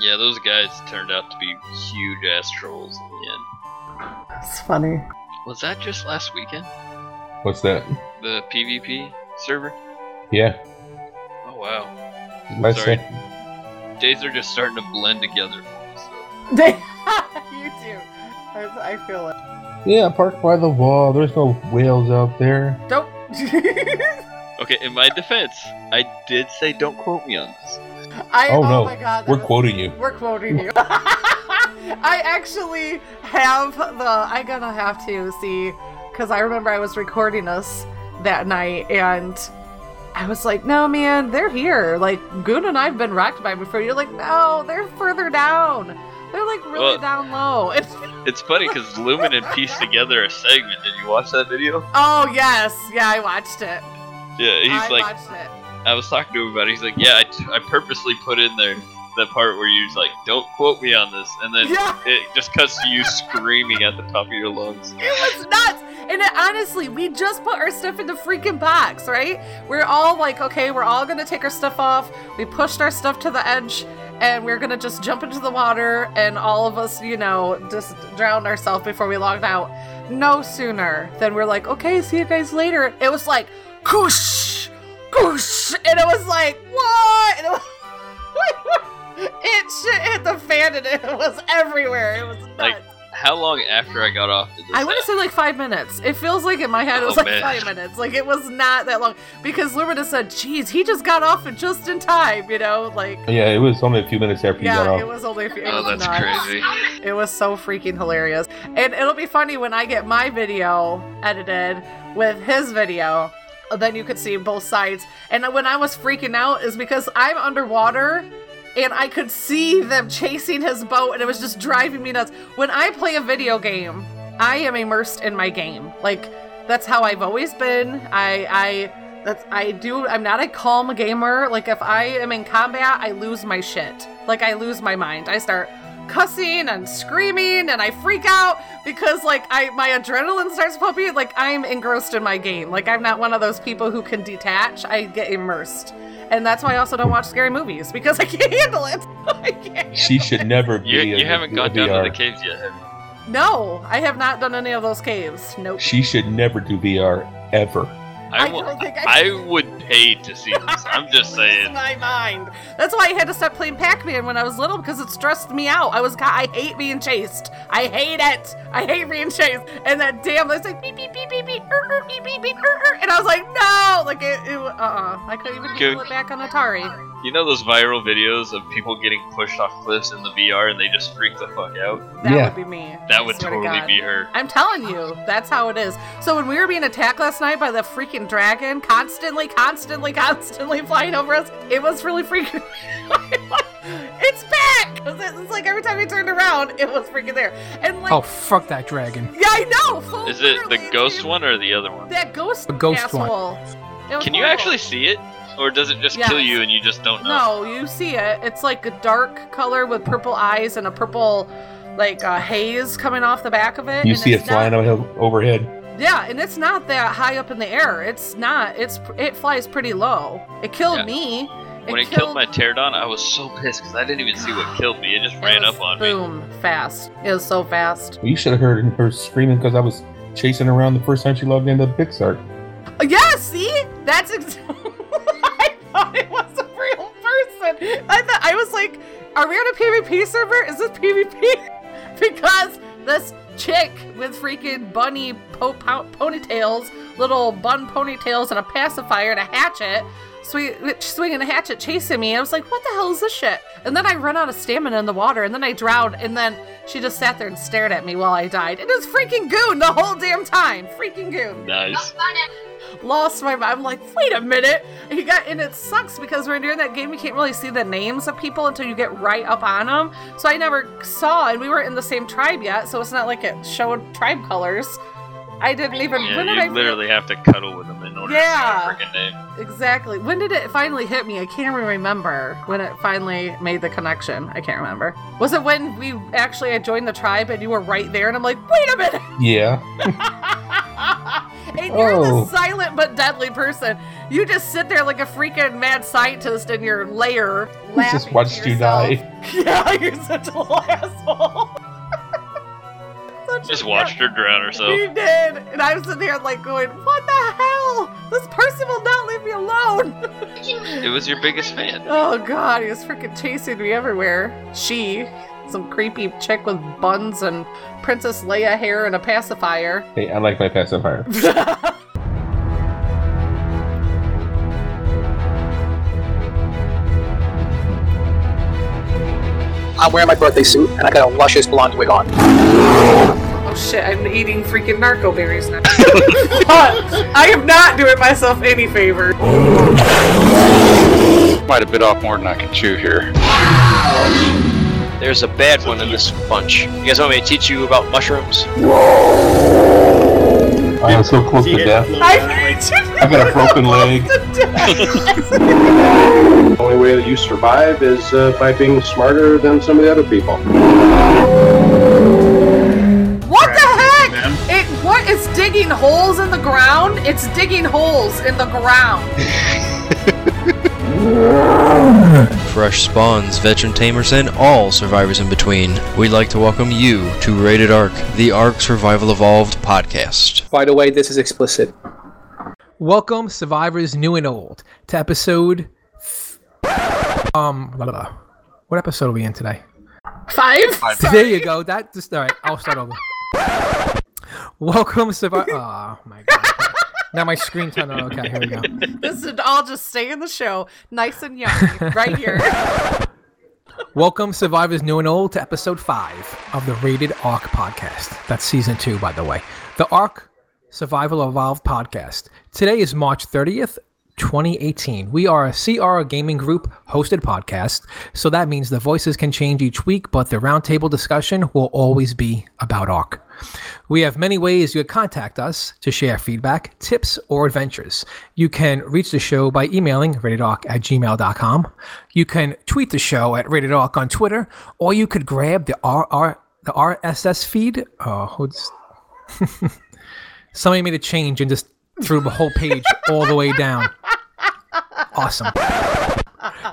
Yeah, those guys turned out to be huge ass trolls in the end. It's funny. Was that just last weekend? What's that? The PvP server? Yeah. Oh wow. I Sorry. say. Days are just starting to blend together for me. So. They, you too. I, I feel it. Yeah, park by the wall. There's no whales out there. Don't. Okay, in my defense, I did say don't quote me on this. I, Oh, oh, no. my god. We're was- quoting you. We're quoting you. I actually have the. I'm gonna have to see because I remember I was recording us that night and I was like, "No, man, they're here." Like Goon and I've been rocked by before. You're like, "No, they're further down. They're like really Well- down low." It's it's funny because Lumen had pieced together a segment. Did you watch that video? oh yes, yeah, I watched it. Yeah, he's I like, watched it. I was talking to him about it. He's like, yeah, I, t- I purposely put in there the part where you're like, don't quote me on this, and then Yeah. it just cuts to you screaming at the top of your lungs. It was nuts. And it, honestly, we just put our stuff in the freaking box, right? We're all like, okay, we're all gonna take our stuff off. We pushed our stuff to the edge, and we're gonna just jump into the water, and all of us, you know, just drowned ourselves before we logged out. No sooner than we're like, okay, see you guys later. It was like, koosh, koosh, and it was like, what? And it was. It shit hit the fan and it was everywhere. It was nuts. Like, How long after I got off did this I want to say like five minutes. It feels like in my head it oh, was Oh, like man. five minutes. Like it was not that long because Lumina said, "Geez, he just got off it just in time." You know, like Yeah, it was only a few minutes after you got off. yeah, it was only. A few, oh, it Oh, that's nuts. crazy. It was so freaking hilarious, and it'll be funny when I get my video edited with his video. Then you could see both sides. And when I was freaking out is because I'm underwater and I could see them chasing his boat and it was just driving me nuts. When I play a video game, I am immersed in my game. Like that's how I've always been. I I that's I do I'm not a calm gamer. Like if I am in combat, I lose my shit. Like I lose my mind. I start cussing and screaming and I freak out because like I my adrenaline starts pumping like I'm engrossed in my game. Like I'm not one of those people who can detach. I get immersed. And that's why I also don't watch scary movies because I can't handle it. I can't. She should never be. You, a- you haven't gone down to the caves yet, have you? No, I have not done any of those caves. Nope. She should never do VR ever. I, I don't think I- I would pay to see this. I'm just saying. my mind. That's why I had to stop playing Pac-Man when I was little because it stressed me out. I was I hate being chased. I hate it. I hate being chased. And that damn it's like beep beep beep beep beep er, er, beep beep beep er, er. and I was like no, like it, it uh uh I couldn't even handle it back on Atari. You know those viral videos of people getting pushed off cliffs in the VR and they just freak the fuck out? That Yeah. would be me. That I would swear to totally be her. I'm telling you, that's how it is. So when we were being attacked last night by the freaking dragon, constantly, constantly, constantly flying over us, it was really freaking. it's back. 'Cause it- It's like every time we turned around, it was freaking there. And like, Oh, fuck that dragon. yeah, I know. full Is it the ghost dude. one or the other one? That ghost. The ghost asshole. It was Can you actually see it? Or does it just kill you and you just don't know? No, you see it. It's like a dark color with purple eyes and a purple, like uh, haze coming off the back of it. You and see it it's not- flying o- overhead. Yeah, and it's not that high up in the air. It's not. It's it flies pretty low. It killed Yeah. me. When it killed my pterodon, I was so pissed because I didn't even see what killed me. It just it ran up on me. boom fast. It was so fast. You should have heard her screaming because I was chasing around the first time she logged into Pixark. Uh, Yeah, see, that's. Ex- I thought it was a real person. I thought I was like, are we on a PvP server? Is this PvP? because this chick with freaking bunny po- po- ponytails, little bun ponytails, and a pacifier and a hatchet. Swing, swinging a hatchet, chasing me. I was like, "What the hell is this shit?" And then I run out of stamina in the water, and then I drowned. And then she just sat there and stared at me while I died. It was freaking goon the whole damn time. Freaking goon Nice. lost my mind. I'm like, wait a minute. He got, and it sucks because when you're in that game, you can't really see the names of people until you get right up on them. So I never saw, and we weren't in the same tribe yet, so it's not like it showed tribe colors. I didn't even. Yeah, when did I you literally have to cuddle with them Yeah. to see a freaking name. exactly? When did it finally hit me? I can't even remember when it finally made the connection. I can't remember. Was it when we actually had joined the tribe and you were right there, and I'm like, wait a minute. Yeah. And you're Oh. the silent but deadly person. You just sit there like a freaking mad scientist in your lair, laughing Just watched to you die. Yeah, you're such a little asshole. Such a- Just watched her drown herself. He did, and I was sitting there like going, "What the hell? This person will not leave me alone." It was your biggest fan. oh God, he was freaking chasing me everywhere. She, some creepy chick with buns and Princess Leia hair and a pacifier. Hey, I like my pacifier. I'm wearing my birthday suit and I got a luscious blonde wig on. Oh shit, I'm eating freaking narco berries now. I am not doing myself any favor. Might have bit off more than I can chew here. There's a bad one in this bunch. You guys want me to teach you about mushrooms? I am so close to death. I I've got a broken leg. The only way that you survive is uh, by being smarter than some of the other people. Digging holes in the ground? It's digging holes in the ground. Fresh spawns, veteran tamers, and all survivors in between. We'd like to welcome you to Rated Ark, the Ark Survival Evolved podcast. By the way, this is explicit. Welcome, survivors new and old, to episode. Um, blah, blah, blah. what episode are we in today? Five. There you go. That just all right. I'll start over. Welcome, survivor. Oh my god. Now my screen turned on. Okay, here we go. This would all just stay in the show, nice and young, right here. Welcome, survivors new and old, to episode five of the Rated Ark podcast. That's season two, by the way. The Ark Survival Evolved podcast. Today is March 30th, 2018. We are a CR gaming group hosted podcast, so that means the voices can change each week, but the roundtable discussion will always be about Ark. We have many ways you can contact us to share feedback, tips, or adventures. You can reach the show by emailing ratedark at gmail.com. You can tweet the show at ratedark on Twitter, or you could grab the RR the RSS feed. Oh, somebody made a change and just threw the whole page all the way down. Awesome.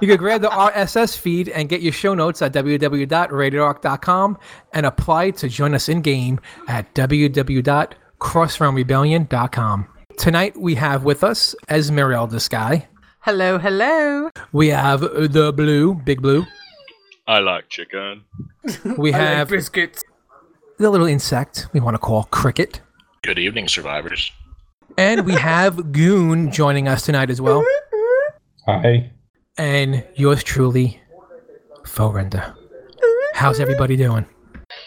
You can grab the RSS feed and get your show notes at www.radararc.com and apply to join us in game at www.crossroundrebellion.com. Tonight we have with us Esmeralda Sky. Hello, hello. We have the Blue, Big Blue. I like chicken. We have biscuits. the little insect we want to call Cricket. Good evening, survivors. And we have Goon joining us tonight as well. Hi. And yours truly, Forenda. How's everybody doing?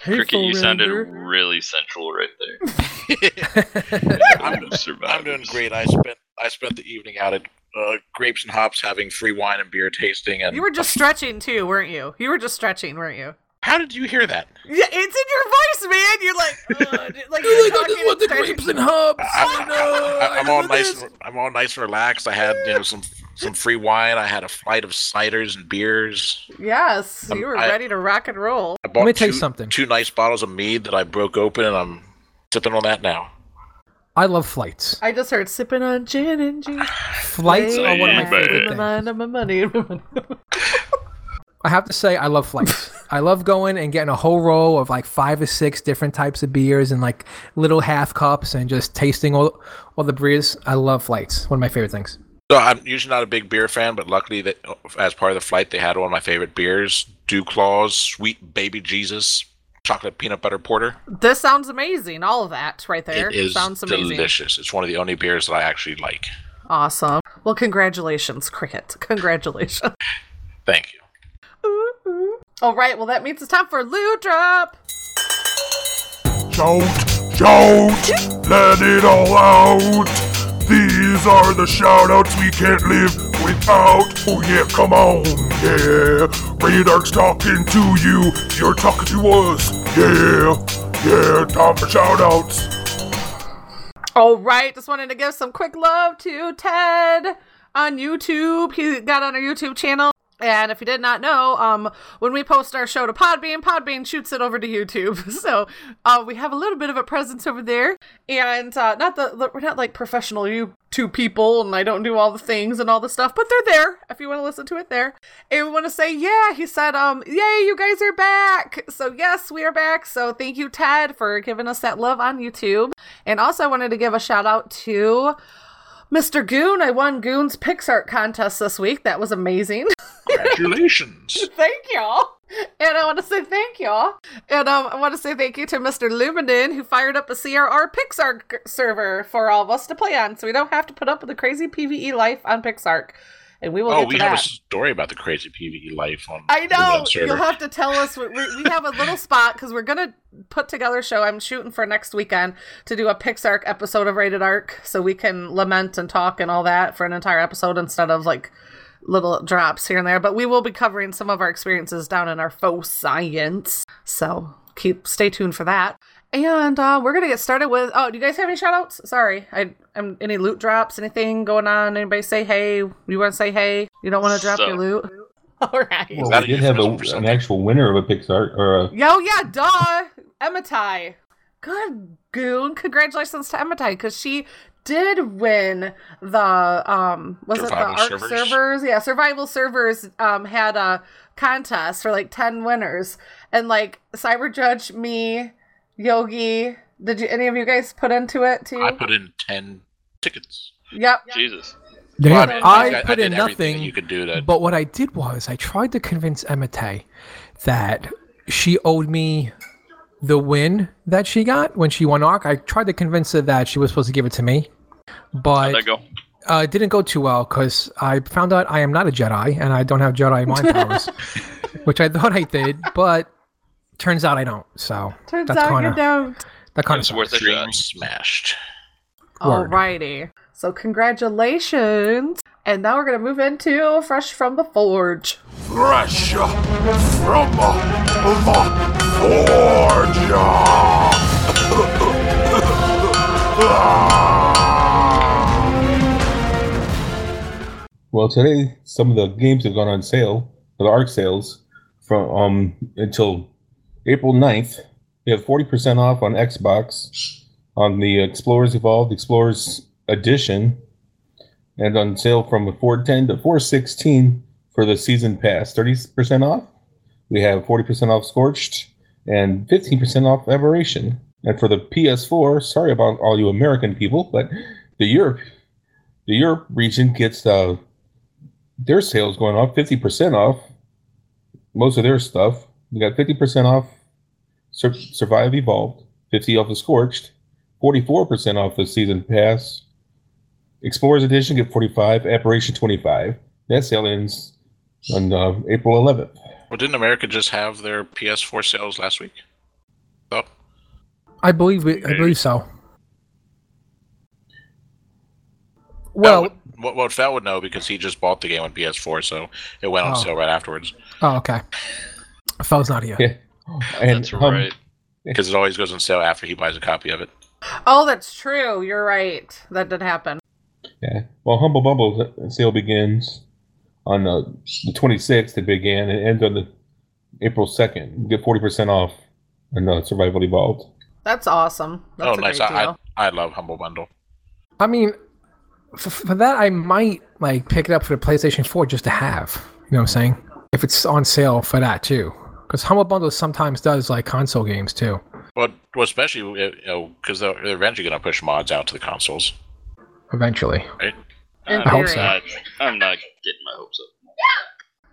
Hey, Cricket, you sounded really central right there. I'm, I'm doing great. I spent I spent the evening out at uh, Grapes and Hops having free wine and beer tasting. And You were just stretching too, weren't you? You were just stretching, weren't you? how did you hear that? Yeah, it's in your voice, man. You're like, uh, like you're talking and stretching. hubs. I, am all nice. And, I'm all nice and relaxed. I had you know some some free wine. I had a flight of ciders and beers. Yes, Um, you were I- ready to rock and roll. I bought me tell two, you something. Two nice bottles of mead that I broke open, and I'm sipping on that now. I love flights. I just heard sipping on gin and juice. Flights are one of my favorite My things. mind and money. my money. I have to say, I love flights. I love going and getting a whole row of like five or six different types of beers and like little half cups and just tasting all all the beers. I love flights. One of my favorite things. So I'm usually not a big beer fan, but luckily that as part of the flight, they had one of my favorite beers, DuClaw's Sweet Baby Jesus Chocolate Peanut Butter Porter. This sounds amazing. All of that right there It is sounds amazing. delicious. It's one of the only beers that I actually like. Awesome. Well, congratulations, Cricket. Congratulations. Thank you. All right. Well, that means it's time for loot drop. Shout, shout, let it all out. These are the shoutouts we can't live without. Oh yeah, come on, yeah. Radar's talking to you, you're talking to us. Yeah, yeah, time for shoutouts. All right. Just wanted to give some quick love to Ted on YouTube. He got on our YouTube channel. And if you did not know, um, when we post our show to Podbean, Podbean shoots it over to YouTube. So uh, we have a little bit of a presence over there. And uh, not the we're not like professional YouTube people, and I don't do all the things and all the stuff, but they're there if you want to listen to it there. And we want to say, yeah, he said, um, yay, you guys are back. So yes, we are back. So thank you, Ted, for giving us that love on YouTube. And also, I wanted to give a shout out to Mr. Goon. I won Goon's Pixark contest this week. That was amazing. Congratulations. thank y'all. And I want to say thank y'all. And um, I want to say thank you to Mr. Luminen who fired up a CRR Pixark server for all of us to play on, so we don't have to put up with the crazy PVE life on Pixark. And we will oh, get we to have a story about the crazy PvE life on. I know web you'll have to tell us. We, we we have a little spot because we're gonna put together a show. I'm shooting for next weekend to do a Pixark episode of Rated Ark, so we can lament and talk and all that for an entire episode instead of like little drops here and there. But we will be covering some of our experiences down in our faux science. So keep stay tuned for that. And uh, we're gonna get started with. Oh, do you guys have any shout outs? Sorry, I am any loot drops, anything going on? Anybody say hey? You want to say hey? You don't want to drop So- your loot? All right. Well, that we did have a, an actual winner of a Pixark or a Yo, yeah, duh. Emitai. Good goon. Congratulations to Emitai because she did win the um was Survival it the Ark servers? servers? Yeah, survival servers um had a contest for like 10 winners. And like Cyber Judge, me, Yogi, did you any of you guys put into it too? I put in ten tickets. yep. Jesus. Yeah, Well, I mean, I, I- I put did in nothing. you could do to- But what I did was I tried to convince Emite that she owed me the win that she got when she won Ark. I tried to convince her that she was supposed to give it to me, but that go? uh, it didn't go too well because I found out I am not a Jedi and I don't have Jedi mind powers, which I thought I did, but turns out I don't. So Turns that's out kinda, you don't. That kind It's of worth a Dream smashed. Word. Alrighty. So congratulations. And now we're gonna move into Fresh from the Forge. Fresh from the Forge. Well, today some of the games have gone on sale, the ARC sales, from um until April 9th. We have 40% off on Xbox on the Explorers Evolved Explorers Edition, and on sale from 410 to 416 for the season pass. 30% off. We have 40% off Scorched and 15% off Aberration. And for the PS4, sorry about all you American people, but the Europe the Europe region gets uh, their sales going off 50% off most of their stuff. We got 50% off Sur- Survive Evolved, 50 off the Scorched, 44% off the season pass. Explorers Edition get 45, Apparition 25. That sale ends on uh, April 11th. Well, didn't America just have their PS4 sales last week? Oh, I believe it, I believe so. Well, Fel would, well, well, Fel would know because he just bought the game on PS4, so it went on Oh. sale right afterwards. oh, okay. Fel's not here. Yeah. And, That's um, right. Because it always goes on sale after he buys a copy of it. Oh, that's true. You're right. That did happen. Yeah. Well, Humble Bumble sale begins on uh, the 26th. It began and ends on the April 2nd. Get 40% off on uh, Survival Evolved. That's awesome. That's oh, a nice. great I, deal. I, I love Humble Bundle. I mean, for, for that, I might like pick it up for the PlayStation 4 just to have. You know what I'm saying? If it's on sale for that too, because Humble Bundle sometimes does like console games too. Well, well especially because you know, 'cause they're they're eventually going to push mods out to the consoles. Eventually, Right? In uh, I'm hope so. not, I'm not getting my hopes up.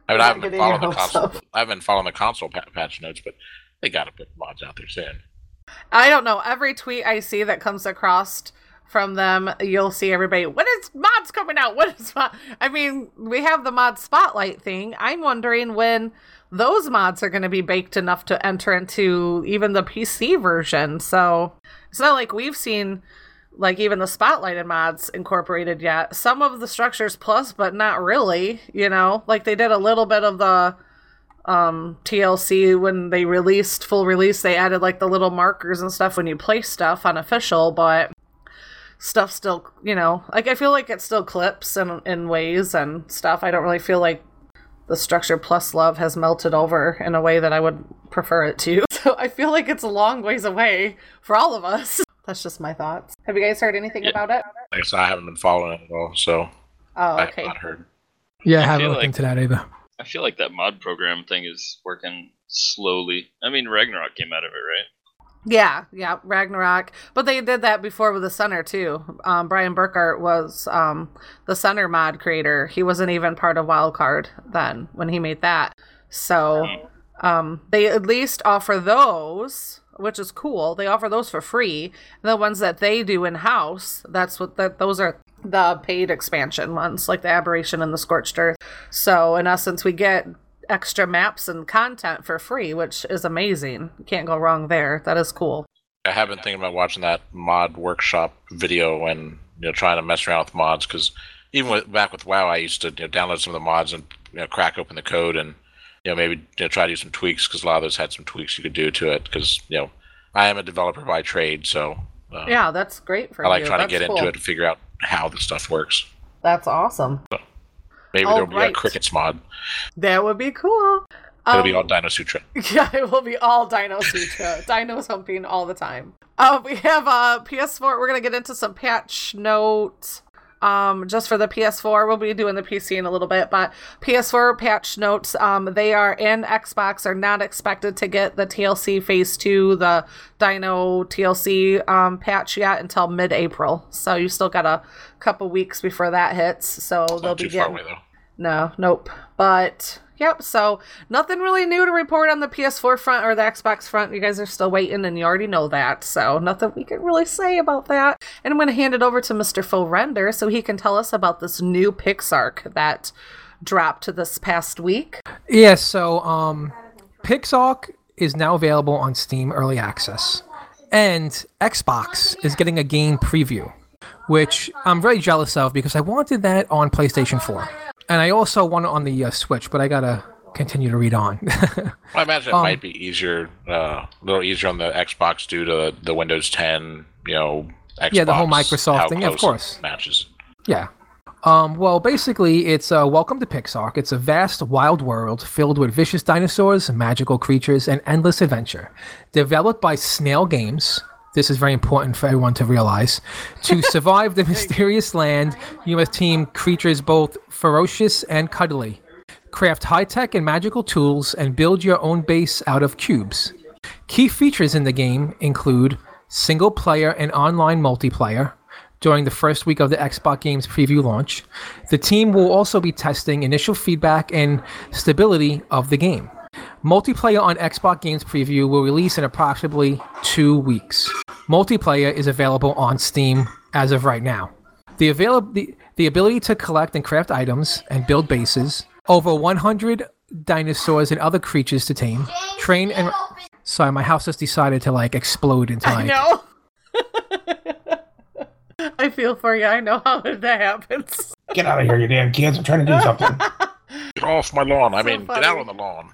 I mean, I haven't been following the console. up. I haven't been following the console pa- patch notes, but they got to put mods out there soon. I don't know. Every tweet I see that comes across from them, you'll see everybody. When is mods coming out? What is mod? I mean, we have the mod spotlight thing. I'm wondering when those mods are going to be baked enough to enter into even the PC version. So it's not like we've seen like even the spotlighted mods incorporated yet. Some of the structures plus, but not really. You know, like they did a little bit of the um TLC when they released full release they added like the little markers and stuff when you place stuff on official but stuff still you know like I feel like it still clips in in ways and stuff I don't really feel like the structure plus love has melted over in a way that I would prefer it to. So I feel like it's a long ways away for all of us. That's just my thoughts. Have you guys heard anything Yeah. about it? I guess I haven't been following it at all, so Oh, I have okay. not heard. Yeah, I I haven't looked like- into that either. I feel like that mod program thing is working slowly. I mean, Ragnarok came out of it, right? Yeah, yeah, Ragnarok. But they did that before with the Center too. Um, Brian Burkhart was um, the Center mod creator. He wasn't even part of Wildcard then when he made that. So um, they at least offer those, which is cool. They offer those for free. The ones that they do in house, that's what that those are the paid expansion ones, like the Aberration and the Scorched Earth. So in essence, we get extra maps and content for free, which is amazing. Can't go wrong there. That is cool. I have been thinking about watching that mod workshop video and you know trying to mess around with mods because even with, back with WoW, I used to you know, download some of the mods and you know, crack open the code and you know maybe you know, try to do some tweaks because a lot of those had some tweaks you could do to it because you know I am a developer by trade, so uh, Yeah, that's great for I like you. trying That's to get cool. into it and figure out how the stuff works. That's awesome. Maybe All there'll be a crickets mod. That would be cool. It'll be Um, all Dino Sutra. Yeah, it will be all Dino Sutra. Dinos humping all the time. Uh, we have uh, PS4. We're going to get into some patch notes. Um, just for the PS4, we'll be doing the PC in a little bit, but PS4 patch notes, um, they are in Xbox, are not expected to get the TLC Phase 2, the Dino TLC um, patch yet until mid April. So you still got a couple weeks before that hits. So they'll be too far getting. away though. No, nope. But yep, so nothing really new to report on the PS4 front or the Xbox front. You guys are still waiting and you already know that. So nothing we can really say about that. And I'm going to hand it over to Mr. Phil Render so he can tell us about this new Pixark that dropped this past week. Yeah, so um, Pixark is now available on Steam Early Access, and Xbox is getting a game preview, which I'm very jealous of because I wanted that on PlayStation 4, and I also want it on the uh, Switch, but I gotta continue to read on. I imagine it Um, might be easier, uh, a little easier on the Xbox due to the Windows 10, you know, Xbox, Yeah, the whole Microsoft thing, of course. matches. Yeah. Um, well, basically, it's uh, Welcome to Pixark. It's a vast, wild world filled with vicious dinosaurs, magical creatures, and endless adventure. Developed by Snail Games. This is very important for everyone to realize. To survive the mysterious land, you must team creatures both ferocious and cuddly. Craft high tech and magical tools and build your own base out of cubes. Key features in the game include single player and online multiplayer. During the first week of the Xbox Games preview launch, the team will also be testing initial feedback and stability of the game. Multiplayer on Xbox Games Preview will release in approximately two weeks. Multiplayer is available on Steam as of right now. The, avail- the, the ability to collect and craft items and build bases, over 100 dinosaurs and other creatures to tame, train and. Sorry, my house has decided to like explode into I know. I feel for you. I know how that happens. Get out of here, you damn kids! I'm trying to do something. Get off my lawn. I So mean, funny. get out on the lawn.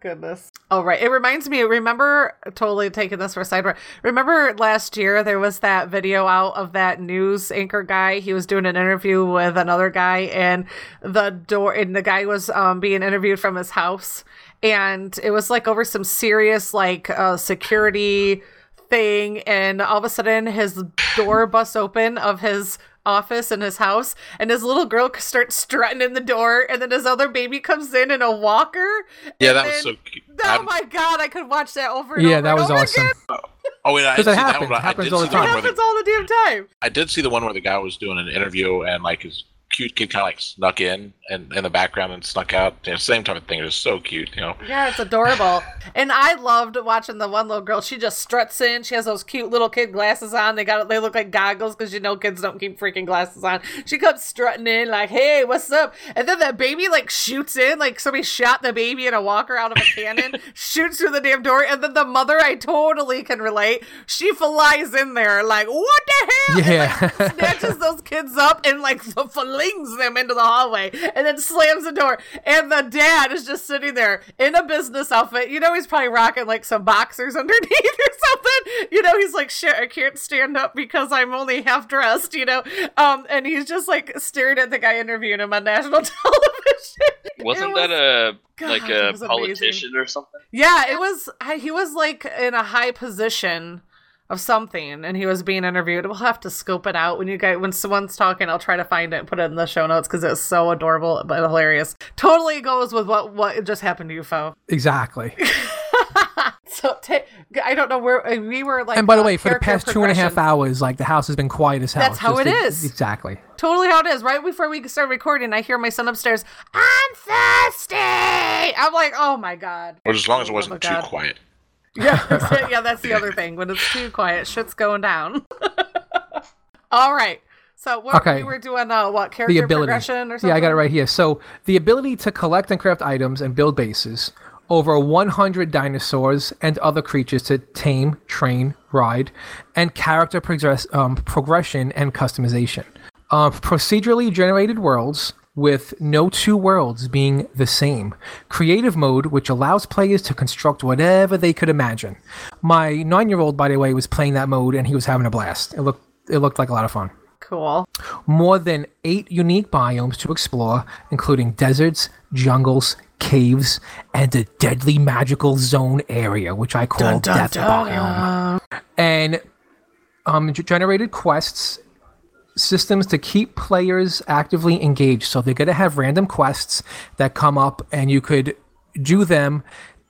Goodness. Oh, right. It reminds me, remember, totally taking this for a sidebar. Remember last year there was that video out of that news anchor guy? He was doing an interview with another guy, and the door, and the guy was um, being interviewed from his house. And it was like over some serious, like, uh, security thing. And all of a sudden, his door busts open of his office in his house and his little girl starts strutting in the door and then his other baby comes in in a walker Yeah, and that was so cute. Oh I'm- my god, I could watch that over and Yeah, over that and was over awesome. again. Oh, oh wait, I 'Cause did it see that happens. one. I Happens did all the see It happens the, all the damn time. I did see the one where the guy was doing an interview and like his cute kid kind of like snuck in and in the background and snuck out. You know, same type of thing. It was so cute. You know. Yeah, it's adorable. and I loved watching the one little girl. She just struts in. She has those cute little kid glasses on. They got they look like goggles because you know kids don't keep freaking glasses on. She comes strutting in like, "Hey, what's up?" And then that baby like shoots in like somebody shot the baby in a walker out of a cannon, shoots through the damn door, and then the mother, I totally can relate. She flies in there like, "What the hell?" And, Yeah. like, snatches those kids up and like flings them into the hallway and then slams the door. And the dad is just sitting there in a business outfit. You know, he's probably rocking like some boxers underneath or something. You know, he's like, shit, I can't stand up because I'm only half dressed, you know? Um, and he's just like staring at the guy interviewing him on national television. Wasn't It that a God, like a was amazing. politician or something? Yeah, it was. He was like in a high position of something, and he was being interviewed. We'll have to scope it out when you guys when someone's talking. I'll try to find it, and put it in the show notes because it's so adorable but hilarious. Totally goes with what what just happened to you, Fo. Exactly. So ta- I don't know where we were like. and by the uh, way, for the past two and a half hours, like the house has been quiet as hell. That's how Just it the- is. Exactly. Totally how it is. Right before we start recording, I hear my son upstairs. I'm thirsty. I'm like, oh my god. Or as long as it Oh wasn't my too God. quiet. Yeah, that's yeah, that's the other thing. When it's too quiet, shit's going down. All right. So what Okay. we were doing? Uh, what character the ability. progression or something? Yeah, I got it right here. So the ability to collect and craft items and build bases, over 100 dinosaurs and other creatures to tame, train, ride, and character progress, um, progression and customization. Um, procedurally generated worlds with no two worlds being the same. Creative mode, which allows players to construct whatever they could imagine. My nine-year-old, by the way, was playing that mode and he was having a blast. It looked it looked like a lot of fun Cool. more than eight unique biomes to explore, including deserts, jungles, caves, and a deadly magical zone area, which I call Death Biome. And um, generated quests, systems to keep players actively engaged. So they're going to have random quests that come up, and you could do them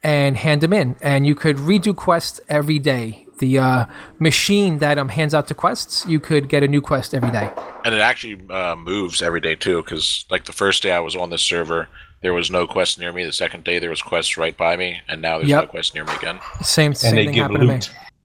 and hand them in, and you could redo quests every day. The uh, machine that um, hands out the quests, you could get a new quest every day. And it actually uh, moves every day too, because like the first day I was on this server, there was no quest near me. The second day there was quests right by me, and now there's no quest near me again. Same, same they thing give happened to me.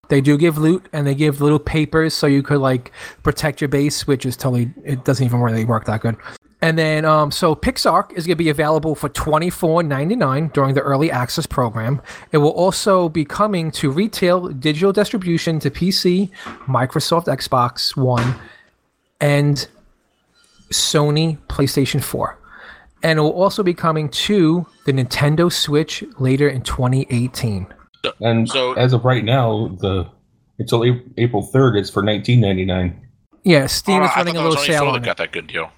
They do give loot and they give little papers so you could like protect your base, which is totally it doesn't even really work that good. And then um so Pixark is gonna be available for twenty four ninety nine during the early access program. It will also be coming to retail digital distribution to PC, Microsoft Xbox One, and Sony PlayStation 4. And it will also be coming to the Nintendo Switch later in 2018. And So- as of right now, the until A- April third, it's for nineteen ninety nine. Yeah, Steam Oh, is I running thought a little only sale Phil on that it. got that good deal.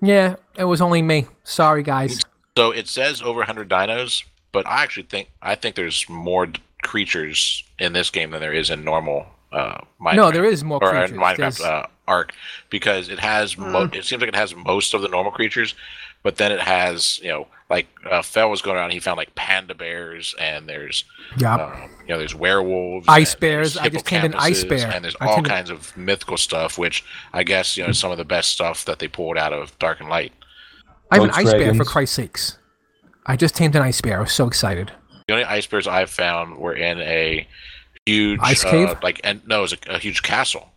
Yeah, it was only me. Sorry, guys. So it says over 100 dinos, but I actually think I think there's more d- creatures in this game than there is in normal uh, Minecraft. No, there is more or uh, creatures. Minecraft There's- uh, Ark because it has mo- it seems like it has most of the normal creatures, but then it has you know like uh, Fel was going around, he found like panda bears and there's Yeah. uh, you know there's werewolves, Ice bears. I just tamed an ice bear. and there's I all tamed a- kinds of mythical stuff, which I guess you know some of the best stuff that they pulled out of Dark and Light. I have an Ghost ice bear, for. Christ's sakes. I just tamed an ice bear. I was so excited. The only ice bears I've found were in a huge Ice uh, cave? like and no, it was a, a huge castle.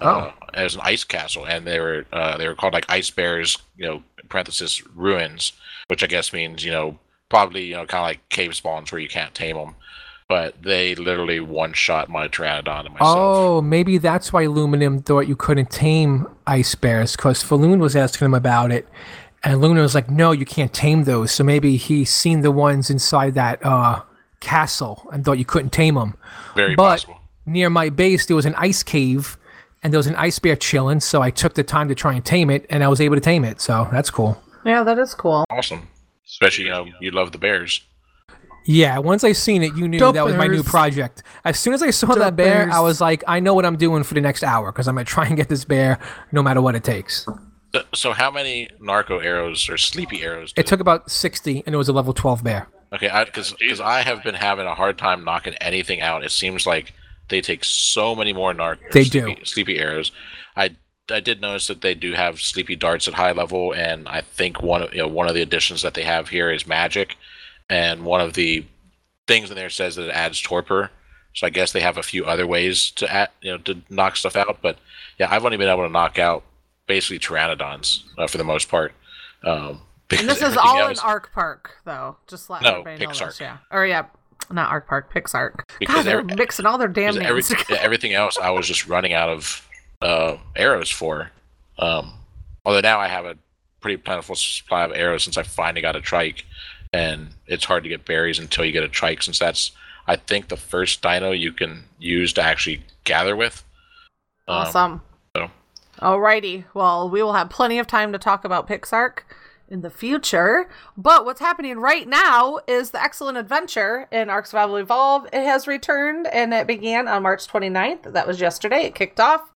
Oh. Uh, it was an ice castle, and they were uh, they were called like ice bears, you know, parenthesis ruins, which I guess means you know probably you know kind of like cave spawns where you can't tame them. But they literally one shot my pteranodon and myself. Oh, maybe that's why Luminum thought you couldn't tame ice bears, because Falloon was asking him about it, and Luna was like, "No, you can't tame those." So maybe he seen the ones inside that uh, castle and thought you couldn't tame them. Very but possible. near my base, there was an ice cave, and there was an ice bear chilling. So I took the time to try and tame it, and I was able to tame it. So that's cool. Yeah, that is cool. Awesome. Especially you know you love the bears. Yeah, once I seen it, you knew Dope that was my new project. As soon as I saw that bear, bears. I was like, I know what I'm doing for the next hour because I'm gonna try and get this bear no matter what it takes. So- So how many narco arrows or sleepy arrows? It took about 60, and it was a level 12 bear. Okay, because because I have been having a hard time knocking anything out. It seems like they take so many more narc. They sleepy, do. sleepy arrows. I I did notice that they do have sleepy darts at high level, and I think one of you know one of the additions that they have here is magic, and one of the things in there says that it adds torpor. So I guess they have a few other ways to add, you know to knock stuff out. But yeah, I've only been able to knock out basically pteranodons uh, for the most part. Um, And this is all in everything else- Ark Park, though. Just let No, everybody know this. Yeah. Or yeah, not Ark Park, Pixark. Because God, they're every- mixing all their damn names. every- everything else I was just running out of uh, arrows for. Um, although now I have a pretty plentiful supply of arrows since I finally got a trike, and it's hard to get berries until you get a trike since that's I think the first dino you can use to actually gather with. Um, Awesome. so- Alrighty. Well, we will have plenty of time to talk about Pixark in the future. But what's happening right now is the Excellent Adventure in Ark Survival Evolved. It has returned and it began on March 29th. That was yesterday. It kicked off.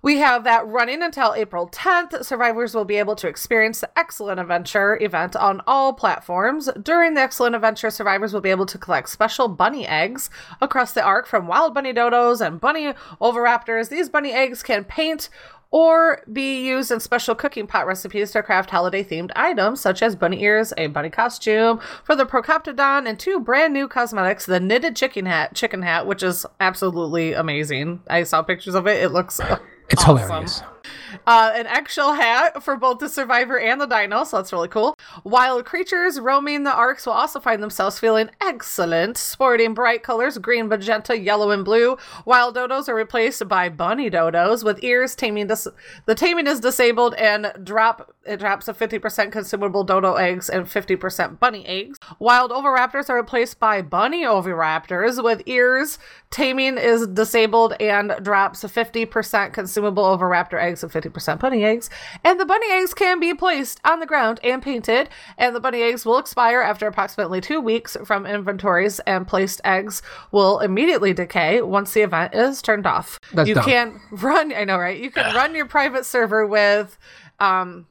We have that running until April 10th. Survivors will be able to experience the Excellent Adventure event on all platforms. During the Excellent Adventure, survivors will be able to collect special bunny eggs across the ark from wild bunny dodos and bunny oviraptors. These bunny eggs can paint or be used in special cooking pot recipes to craft holiday themed items such as bunny ears, a bunny costume for the Procoptodon, and two brand new cosmetics, the knitted chicken hat, chicken hat, which is absolutely amazing. I saw pictures of it. It looks It's awesome. hilarious. Uh, an eggshell hat for both the survivor and the dino, so that's really cool. Wild creatures roaming the arcs will also find themselves feeling excellent, sporting bright colors green, magenta, yellow, and blue. Wild dodos are replaced by bunny dodos with ears. Taming dis- the taming is disabled and drop it drops a 50% consumable dodo eggs and 50% bunny eggs. Wild oviraptors are replaced by bunny oviraptors with ears. Taming is disabled and drops a 50% consumable oviraptor eggs and 50% bunny eggs. And the bunny eggs can be placed on the ground and painted, and the bunny eggs will expire after approximately two weeks from inventories, and placed eggs will immediately decay once the event is turned off. That's you dumb. can run, I know, right? You can run your private server with um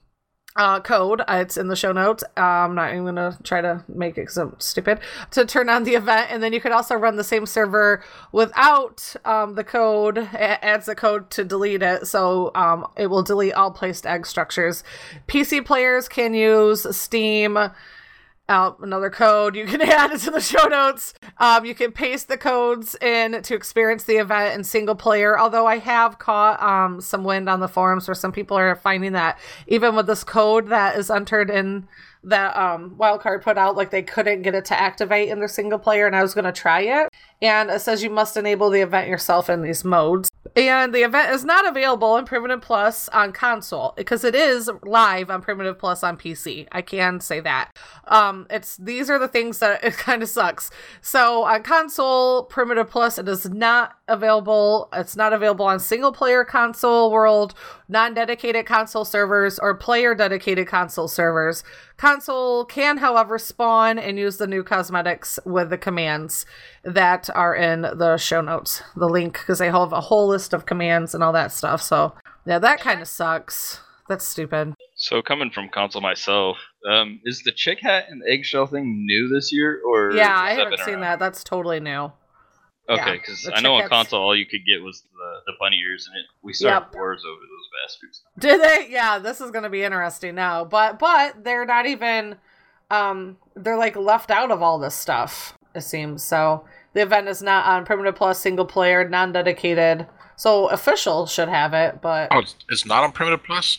uh, code. Uh, it's in the show notes. Uh, I'm not even gonna try to make it because I'm stupid to turn on the event, and then you could also run the same server without um, the code. It adds the code to delete it, so um, it will delete all placed egg structures. PC players can use Steam. Uh, another code you can add it to the show notes. Um, you can paste the codes in to experience the event in single player. Although I have caught um, some wind on the forums where some people are finding that even with this code that is entered in that um, wildcard put out, like they couldn't get it to activate in their single player, and I was going to try it. And it says you must enable the event yourself in these modes. And the event is not available in Primitive Plus on console because it is live on Primitive Plus on PC. I can say that. Um, it's these are the things that it kind of sucks. So on console, Primitive Plus, it is not available. It's not available on single player console world, non dedicated console servers, or player dedicated console servers. Console can, however, spawn and use the new cosmetics with the commands that are in the show notes, the link, because they have a whole list of commands and all that stuff. So, yeah, that kind of sucks. That's stupid. So coming from console myself, um, is the chick hat and eggshell thing new this year, or Yeah, I haven't seen around? that. That's totally new. Okay, because the I know on console all you could get was the, the bunny ears, and it, we started Yep. wars over those bastards. Did they? Yeah, this is going to be interesting now. But but they're not even um they're like left out of all this stuff. It seems so. The event is not on Primitive Plus single player, non-dedicated. So official should have it, but Oh, it's, it's not on Primitive Plus.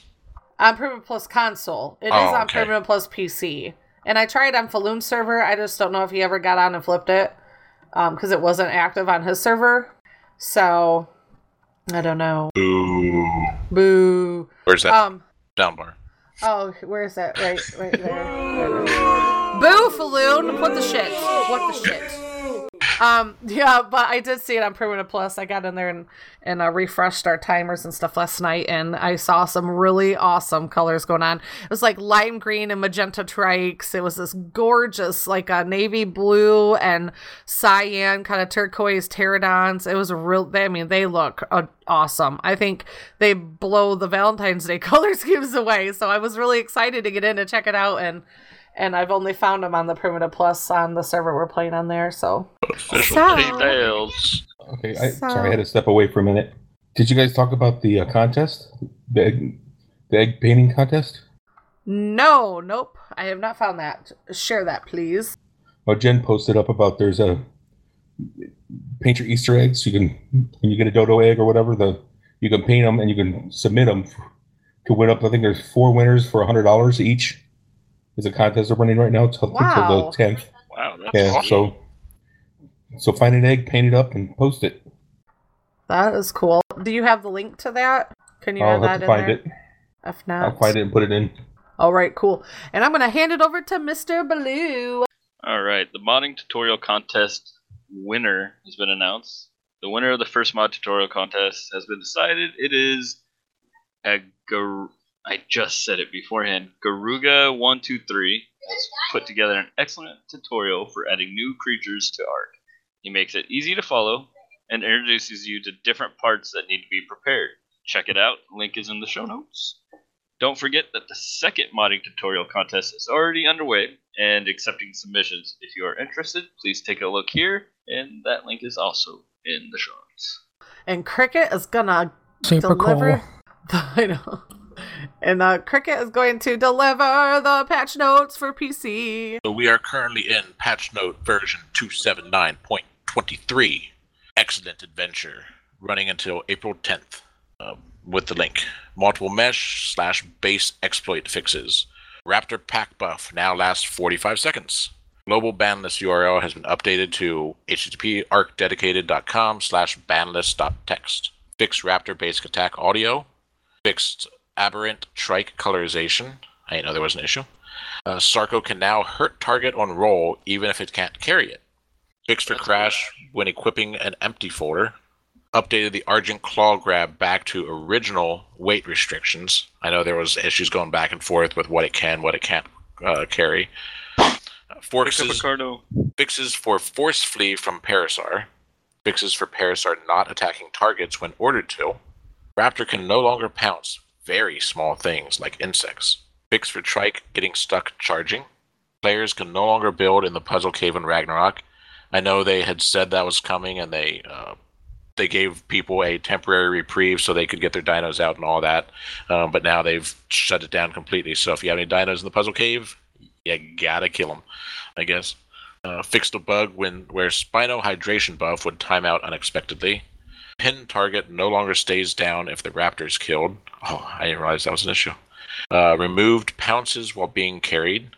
on Primitive Plus console, it is Oh, on okay. Primitive Plus PC. And I tried on Falloon server. I just don't know if he ever got on and flipped it because it wasn't active on his server. So I don't know. Ooh. Boo. Where's that Um. down bar? Oh, where is that? Right, right there. Boo, Falloon! What the shit? What the shit? Um, yeah, but I did see it on Primitive Plus. I got in there and and uh, refreshed our timers and stuff last night, and I saw some really awesome colors going on. It was like lime green and magenta trikes. It was this gorgeous, like a navy blue and cyan kind of turquoise pterodons. It was a real. I mean, they look uh, awesome. I think they blow the Valentine's Day color schemes away. So I was really excited to get in and check it out and. And I've only found them on the Primitive Plus on the server we're playing on there. So Official So- details. Okay, I, So- sorry, I had to step away for a minute. Did you guys talk about the uh, contest, the egg, the egg painting contest? No, nope. I have not found that. Share that, please. Well, Jen posted up about there's a paint your Easter eggs. You can when you get a dodo egg or whatever, the you can paint them and you can submit them to win up. I think there's four winners for a hundred dollars each. There's a contest they're running right now till, Wow. until the tenth. Wow, that's Yeah, awesome. so so find an egg, paint it up, and post it. That is cool. Do you have the link to that? Can you I'll add have that to in find there? it. If not, I'll find it and put it in. All right, cool. And I'm gonna hand it over to Mr. Blue. All right, the modding tutorial contest winner has been announced. The winner of the first mod tutorial contest has been decided. It is Agar. I just said it beforehand. Garuga123 has put together an excellent tutorial for adding new creatures to Ark. He makes it easy to follow and introduces you to different parts that need to be prepared. Check it out. Link is in the show notes. Don't forget that the second modding tutorial contest is already underway and accepting submissions. If you are interested, please take a look here, and that link is also in the show notes. And Cricket is gonna Super deliver. cool. I know. And uh, Cricket is going to deliver the patch notes for PC. So we are currently in patch note version 279.23. Excellent adventure, running until April 10th. Uh, with the link multiple mesh slash base exploit fixes. Raptor pack buff now lasts 45 seconds. Global banlist URL has been updated to http arkdedicated.com slash banlist.text. Fixed Raptor basic attack audio. Fixed aberrant trike colorization. I didn't know there was an issue. Uh, Sarco can now hurt target on roll even if it can't carry it. Fixed for crash when equipping an empty folder. Updated the Argent Claw Grab back to original weight restrictions. I know there was issues going back and forth with what it can, what it can't uh, carry. Forces, fixes for Force Flee from Parasaur. Fixes for Parasaur not attacking targets when ordered to. Raptor can no longer pounce very small things like insects. Fix for Trike getting stuck charging. Players can no longer build in the puzzle cave in Ragnarok. I know they had said that was coming, and they uh, they gave people a temporary reprieve so they could get their dinos out and all that. Um, but now they've shut it down completely. So if you have any dinos in the puzzle cave, you gotta kill them, I guess. Uh, fixed a bug when where Spino hydration buff would time out unexpectedly. Pin target no longer stays down if the raptor is killed. Oh, I didn't realize that was an issue. Uh, removed pounces while being carried,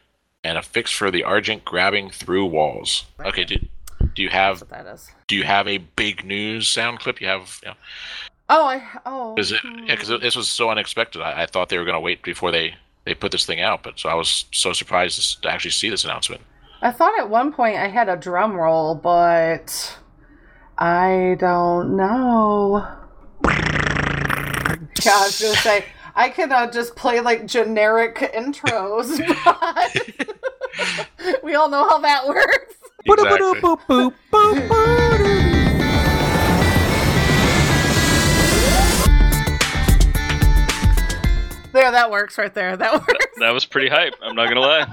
and a fix for the Argent grabbing through walls. Okay, do, do you have that is. do you have a big news sound clip? You have, yeah. Oh, I oh. Is it? Yeah, because this was so unexpected. I, I thought they were going to wait before they they put this thing out, but so I was so surprised to actually see this announcement. I thought at one point I had a drum roll, but I don't know. Yeah, I was gonna say I could uh, just play like generic intros, but we all know how that works. Exactly. There, that works right there. That works. That was pretty hype. I'm not gonna lie.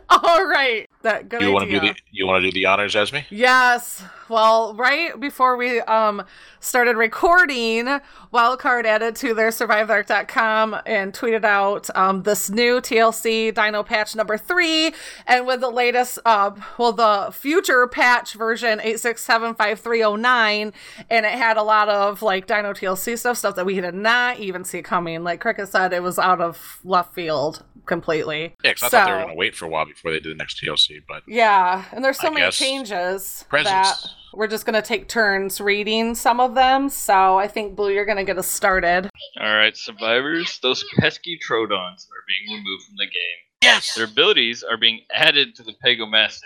all right, that good You want to do the you want to do the honors, Esme? Yes. Well, right before we um started recording, Wildcard added to their survivearc.com and tweeted out um this new TLC Dino patch number 3 and with the latest uh well the future patch version 8675309 and it had a lot of like Dino TLC stuff stuff that we did not even see coming. Like Cricket said it was out of left field completely. Yeah, 'cause I So- thought they were going to wait for a while before they did the next TLC, but Yeah, and there's so I many guess changes that we're just gonna take turns reading some of them. So I think Blue, you're gonna get us started. All right, survivors. Those pesky Troodons are being removed from the game. yes, Their abilities are being added to the Pegomastax,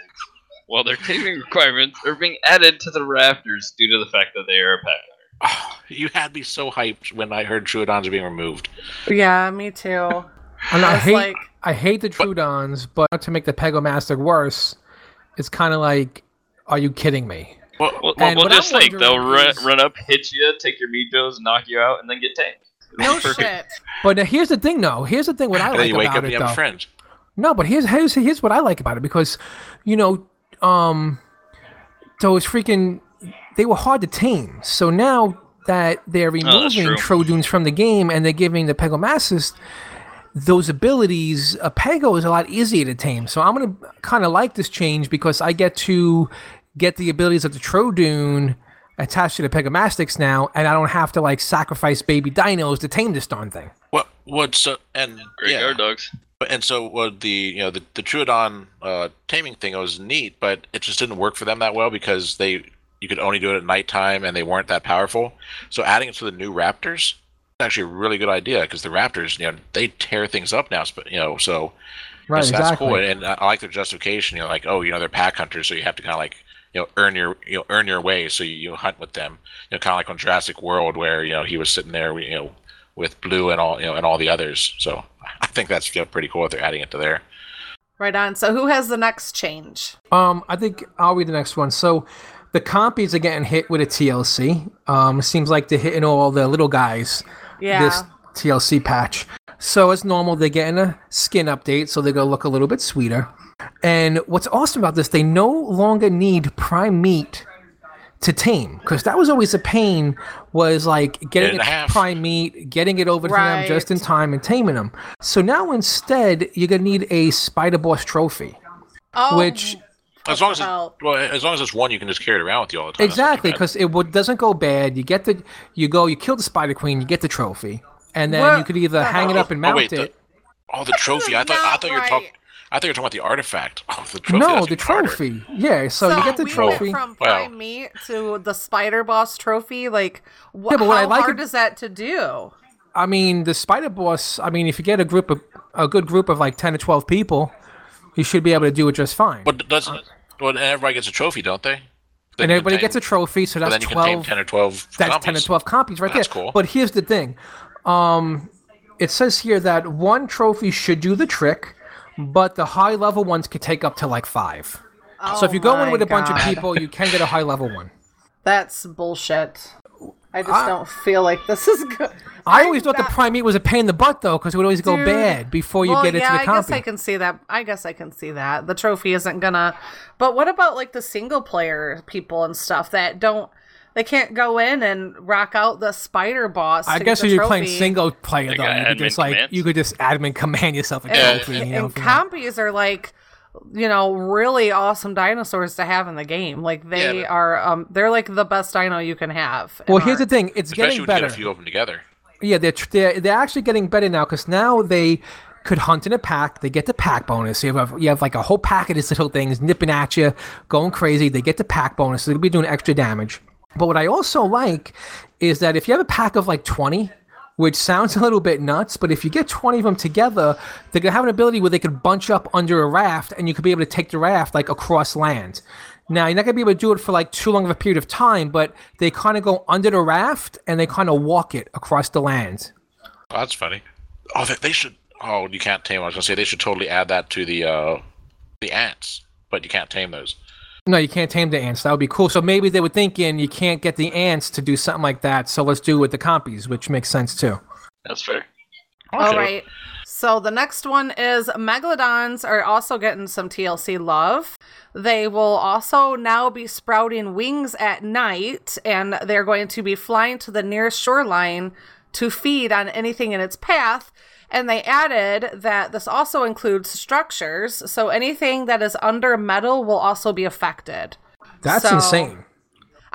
while their taming requirements are being added to the Raptors due to the fact that they are a pack. Oh, you had me so hyped when I heard Troodons are being removed. Yeah, me too. And I It's hate, like- I hate the Troodons, but to make the Pegomastax worse, it's kind of like, are you kidding me? Well, Well, And well what just I'm think they'll wondering run, run up, hit you, take your Mijos, knock you out, and then get tanked. No shit. But now here's the thing, though. Here's the thing. What I and then like you wake about up it, you have though. a friend. No, but here's here's here's what I like about it because, you know, um, those freaking they were hard to tame. So now that they're Oh, removing true. Troodons from the game and they're giving the Pegomasters those abilities, a Pego is a lot easier to tame. So I'm gonna kind of like this change because I get to get the abilities of the Troodon attached to the Pegomastax now, and I don't have to like sacrifice baby dinos to tame this darn thing. What? What? So and Great yeah, guard dogs. But and so well, the you know the the Troodon uh, taming thing was neat, but it just didn't work for them that well because they you could only do it at nighttime and they weren't that powerful. So adding it to the new Raptors is actually a really good idea because the Raptors you know they tear things up now. sp- You know so Right, so that's exactly. cool and I I like their justification. You know like oh you know they're pack hunters so you have to kind of like you know earn your you know earn your way so you, you hunt with them. You know kind of like on Jurassic World where you know he was sitting there you know with blue and all you know and all the others. So I think that's you know, pretty cool if they're adding it to there. Right on. So who has the next change? Um, I think I'll read the next one. So, the compies are getting hit with a TLC. Um, seems like they're hitting all the little guys. Yeah. This TLC patch. So as normal, they're getting a skin update, so they're gonna look a little bit sweeter. And what's awesome about this, they no longer need prime meat to tame, because that was always a pain. Was like getting it prime meat, getting it over to them just in time, and taming them. So now instead, you're gonna need a Spider Boss trophy. Oh, Which As long as it's, Well- well, as long as it's one, you can just carry it around with you all the time. That's not too Exactly, because it would, doesn't go bad. You get the, you go, you kill the Spider Queen, you get the trophy, and then What you could either hang it up and Oh, mount wait, the- it. Oh, the trophy! I thought I Not thought you were right. talking. I thought you were talking about the artifact. Oh, the trophy. no, the even harder. trophy. Yeah, so, you get the we trophy. went from Wow. prime meat to the spider boss trophy. Like, wh- Yeah, but what how I like hard it- is that to do? I mean, the Spider Boss. I mean, if you get a group of a good group of like ten to twelve people, you should be able to do it just fine. But doesn't well, everybody gets a trophy, don't they? and everybody gets a trophy, so that's then you can tame twelve. ten or twelve. That's ten to compies. twelve compies right That's there. cool. But here's the thing. Um, it says here that one trophy should do the trick, but the high level ones could take up to like five. Oh so if you go Oh in with a my bunch of people, you can get a high level one. That's bullshit. I just don't feel like this is good. I always thought not- the prime meat was a pain in the butt though, because it would always go Dude. bad before you well, get it yeah, to the I guess. I can see that. I guess I can see that. The trophy isn't gonna. But what about like the single player people and stuff that don't? They can't go in and rock out the spider boss. I to guess get if the you're playing single player They though, you could admin just like commands. you could just admin command yourself a and, trophy. you know, and from- compies are like you know really awesome dinosaurs to have in the game like they Yeah, but- are um they're like the best dino you can have well, in here's the thing: it's Especially getting when you better. get a few of them together. Yeah, they're, tr- they're they're actually getting better now because now they could hunt in a pack. They get the pack bonus. You have you have like a whole pack of these little things nipping at you, going crazy. They get the pack bonus. They'll be doing extra damage. But what I also like is that if you have a pack of like twenty, which sounds a little bit nuts, but if you get twenty of them together, they're gonna have an ability where they could bunch up under a raft, and you could be able to take the raft like across land. Now you're not gonna be able to do it for like too long of a period of time, but they kind of go under the raft and they kind of walk it across the land. Oh, that's funny. Oh, they, they should. Oh, you can't tame. I was gonna say they should totally add that to the uh, the ants, but you can't tame those. No, you can't tame the ants. That would be cool. So maybe they were thinking you can't get the ants to do something like that. So let's do it with the compies, which makes sense too. That's fair. all Okay. right so the next one is megalodons are also getting some tlc love they will also now be sprouting wings at night and they're going to be flying to the nearest shoreline to feed on anything in its path and they added that this also includes structures so anything that is under metal will also be affected That's So- insane.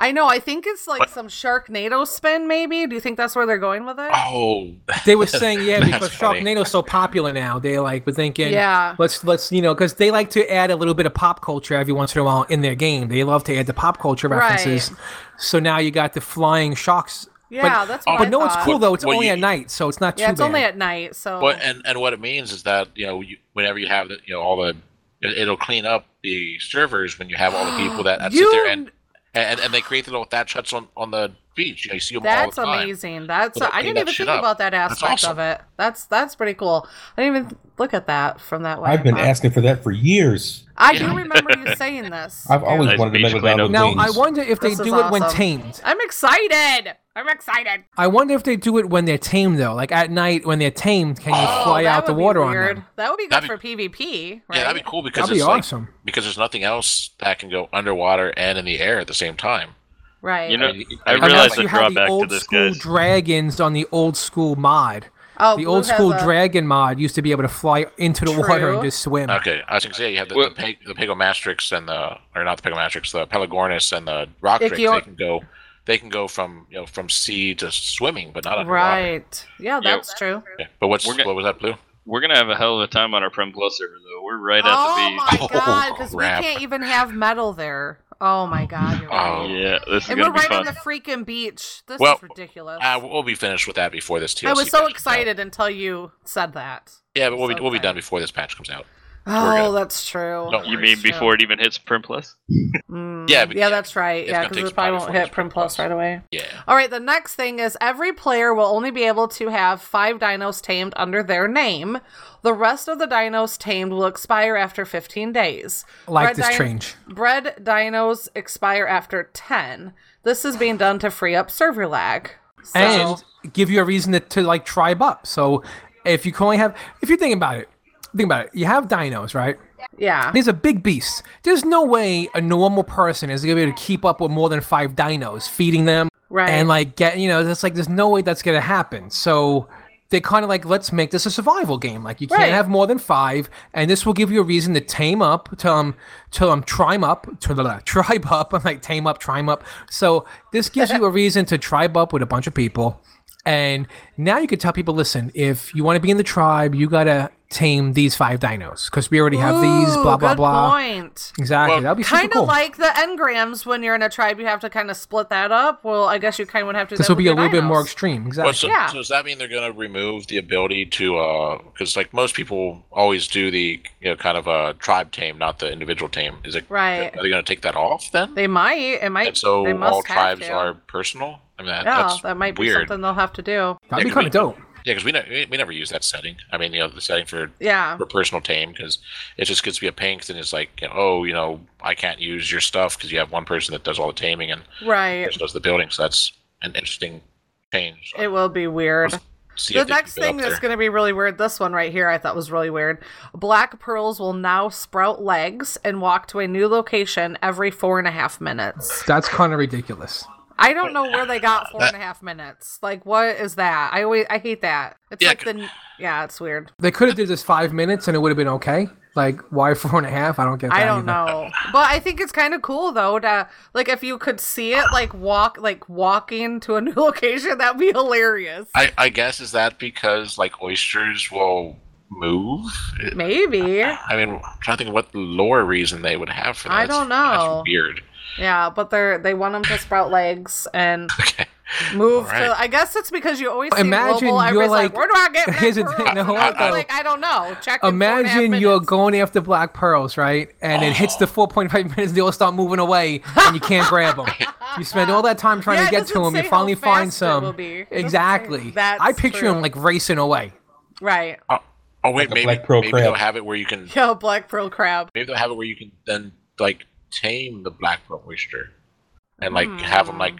I know. I think it's like some Sharknado spin, maybe. Do you think that's where they're going with it? Oh, They were saying, yeah, because funny. Sharknado's so popular now. They like were thinking, Yeah. let's let's you know, because they like to add a little bit of pop culture every once in a while in their game. They love to add the pop culture references. So now you got the flying sharks. Yeah, but, that's uh, what But I no, it's cool though. It's Well, only you- at night, so it's not too Yeah, it's bad. only at night. So Well, and and what it means is that you know you, whenever you have the you know all the it, it'll clean up the servers when you have all the people that, that sit there and, and and they create the little thatch huts on on the beach. You, you see them all that's the time. amazing. That's I didn't even think up. about that aspect awesome. of it. That's that's pretty cool. I didn't even look at that from that way. I've been uh, asking for that for years. I Yeah. do remember you saying this. I've always Nice wanted to beach make a cleanup. now. I wonder if they This is do it when tamed. I'm excited. I'm excited. I wonder if they do it when they're tamed though. Like at night when they're tamed, can you Oh, fly out the would be water on them? That would be good That'd for PvP, right? Yeah, that'd be cool because That'd be it's like- awesome. because there's nothing else that can go underwater and in the air at the same time. Right. You know, mean, I Unless realized the you have the drawback to old this, school guys. dragons on the old school mod. oh, The Blue old school a- dragon mod used to be able to fly into the water and just swim. Okay, I was gonna say you have the, Well- the, Peg, the Pegomastrix and the or not the Pegomastrix, the Pelagornis and the Rock If They can go, they can go from you know from sea to swimming, but not underwater. Right. Yeah, that's true. Yeah. But what's gonna- what was that blue? We're gonna have a hell of a time on our Prim Plus server, though. We're right at Oh the my Oh, my god, because we can't even have metal there. Oh my god, you're right. Oh. Yeah, this is and we're be right fun. on the freaking beach. This Well, is ridiculous. Uh, we'll be finished with that before this TLC. I was so patch comes out. excited until you said that. Yeah, but we'll be So we'll be done before this patch comes out. Oh, that's true. Don't You worry. mean before it even hits Prim Plus? Mm, Yeah, yeah, yeah, that's right. Yeah, because it probably won't hit hits Prim Prim Plus Plus. right away. Yeah. All right, the next thing is every player will only be able to have five dinos tamed under their name. The rest of the dinos tamed will expire after 15 days. I like Bred this din- change. Bred dinos expire after 10. This is being done to free up server lag. So, and give you a reason to, to like tribe up. So if you can only have, if you're thinking about it, think about it. You have dinos, right? yeah. These are big beasts. There's no way a normal person is gonna be able to keep up with more than five dinos, feeding them Right. and like get you know. It's like there's no way that's gonna happen. So they kind of like let's make this a survival game. Like you can't Right. have more than five, and this will give you a reason to tame up, to um, to um, tribe up, to the tribe up. I'm like tame up, tribe up. So this gives you a reason to tribe up with a bunch of people. And now you can tell people, listen, if you want to be in the tribe, you gotta tame these five dinos because we already have these. Ooh, Blah blah good blah. point. Exactly. Well, That'd be Kind of cool. like the engrams when you're in a tribe, you have to kind of split that up. Well, I guess you kind of would have to. this will be a your little bit more dinos. extreme. Well, Exactly. so, Yeah. so does that mean they're going to remove the ability to, uh because like most people always do the, you know, kind of a tribe tame, not the individual tame. Is it Right. Are they going to take that off then? They might. It might. and so they must all tribes to. are personal. I mean, that, Yeah, that's that might be something they'll have to do. That'd be kind of dope. Yeah, because we, ne- we we never use that setting. I mean, you know, the setting for Yeah. for personal tame because it just gets to be a pain. Because then it's like, you know, oh, you know, I can't use your stuff because you have one person that does all the taming and Right. person does the building. So that's an interesting change. It will be weird. The next keep it up thing that's going to be really weird, this one right here, I thought was really weird. Black pearls will now sprout legs and walk to a new location every four and a half minutes. That's kind of ridiculous. I don't know where they got four and a half minutes. Like, what is that? I always I hate that. It's Yeah, like the yeah, it's weird. They could have did this five minutes and it would have been okay. Like why four and a half? I don't get that. I don't either. know, but I think it's kind of cool though to like if you could see it like walk like walking to a new location, that'd be hilarious. I, I guess is that because like oysters will move? Maybe. I mean, I'm trying to think of what lore reason they would have for that. I don't know. That's weird. Yeah, but they're they want them to sprout legs and move All right. to. I guess it's because you always Imagine global. you're like, like- where do I get black Here's the pearls?" thing, no, I'm hold on. like, I don't know. Check. in four and a half Imagine you're going after black pearls, right? And it hits the 4.5 minutes, they all start moving away, and you can't grab them. You spend all that time trying Yeah, to get to them. You finally how find fast it will some. be. It doesn't say- Exactly. That's I picture true. them like racing away. right. Oh, oh wait, Like maybe black maybe crab. they'll have it where you can Yo, black pearl crab. maybe they'll have it where you can then like tame the black pearl oyster and like have them like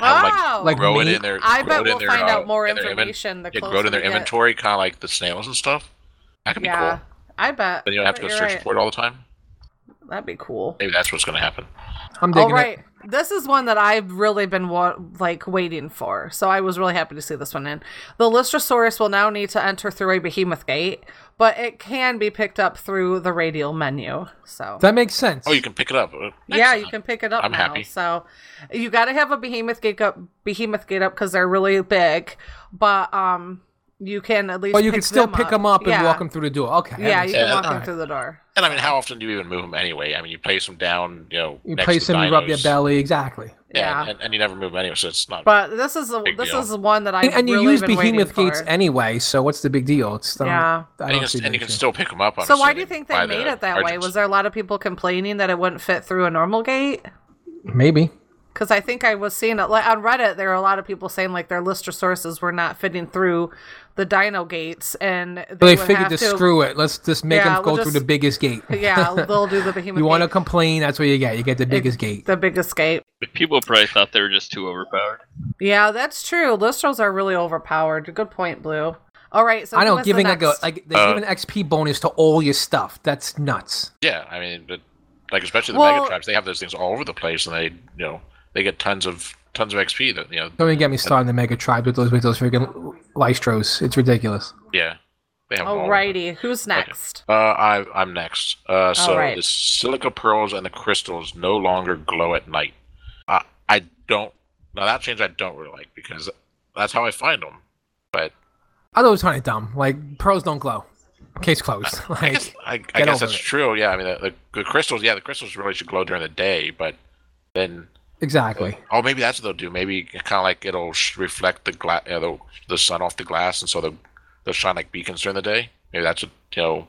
have 'em, Wow. like Like grow it meat? in their I grow bet in we'll their, find uh, out more in their inven- information the yeah, grow it in their get. inventory, kind of like the snails and stuff. That could be Yeah, cool. I bet. Then you don't have to go You're search right. for it all the time. That'd be cool. Maybe that's what's going to happen. I'm digging All right. it. This is one that I've really been wa- like waiting for. So I was really happy to see this one in. The Lystrosaurus will now need to enter through a behemoth gate, but it can be picked up through the radial menu. So That makes sense. Oh, you can pick it up. Uh, yeah, you can pick it up I'm now. happy. So you got to have a behemoth gate up, behemoth gate up because they're really big. But um, you can at least. But you pick can still them pick them up and Yeah. walk them through the door. Okay. Yeah, you can sense. walk them Alright. through the door. And I mean, how often do you even move them anyway? I mean, you place them down, you know, You next place them, the you rub your belly. Exactly. Yeah, Yeah. And, and you never move them anyway, so it's not. But this is a, Big this deal. is one that I And, and you really use been behemoth gates for. anyway, so what's the big deal? It's um, Yeah. I and, you can, and you can still pick them up. I'm So why do you think they made the it that way? Was there a lot of people complaining that it wouldn't fit through a normal gate? maybe. Because I think I was seeing it like on Reddit. There were a lot of people saying like their lister sources were not fitting through the Dino gates, and they, So they would figured have to to screw it. Let's just make Yeah, them go we'll through just- the biggest gate. Yeah, they'll do the behemoth. you want to complain? That's what you get. You get the biggest gate. the biggest gate. People probably thought they were just too overpowered. Yeah, that's true. Listros are really overpowered. Good point, Blue. All right, so I who know, was the giving like a next? like they Uh, give an XP bonus to all your stuff. That's nuts. Yeah, I mean, but like especially the Well- mega tribes, they have those things all over the place, and they, you know, they get tons of tons of XP. That you know, Don't even get me started on the Mega Tribe with those with those freaking Lystros. It's ridiculous. yeah, they have. them all over. Alrighty, who's next? Uh, I I'm next. Uh, so Alright. the silica pearls and the crystals no longer glow at night. I I don't. Now that change I don't really like because that's how I find them. But I thought it was kind of dumb. Like pearls don't glow. Case closed. I Like guess I, I get guess over that's it. true. Yeah, I mean the, the, the crystals. Yeah, the crystals really should glow during the day, but then exactly. Oh, maybe that's what they'll do. Maybe kind of like it'll sh- reflect the glass, uh, the, the sun off the glass, and so they'll, they'll shine like beacons during the day. Maybe that's what you know.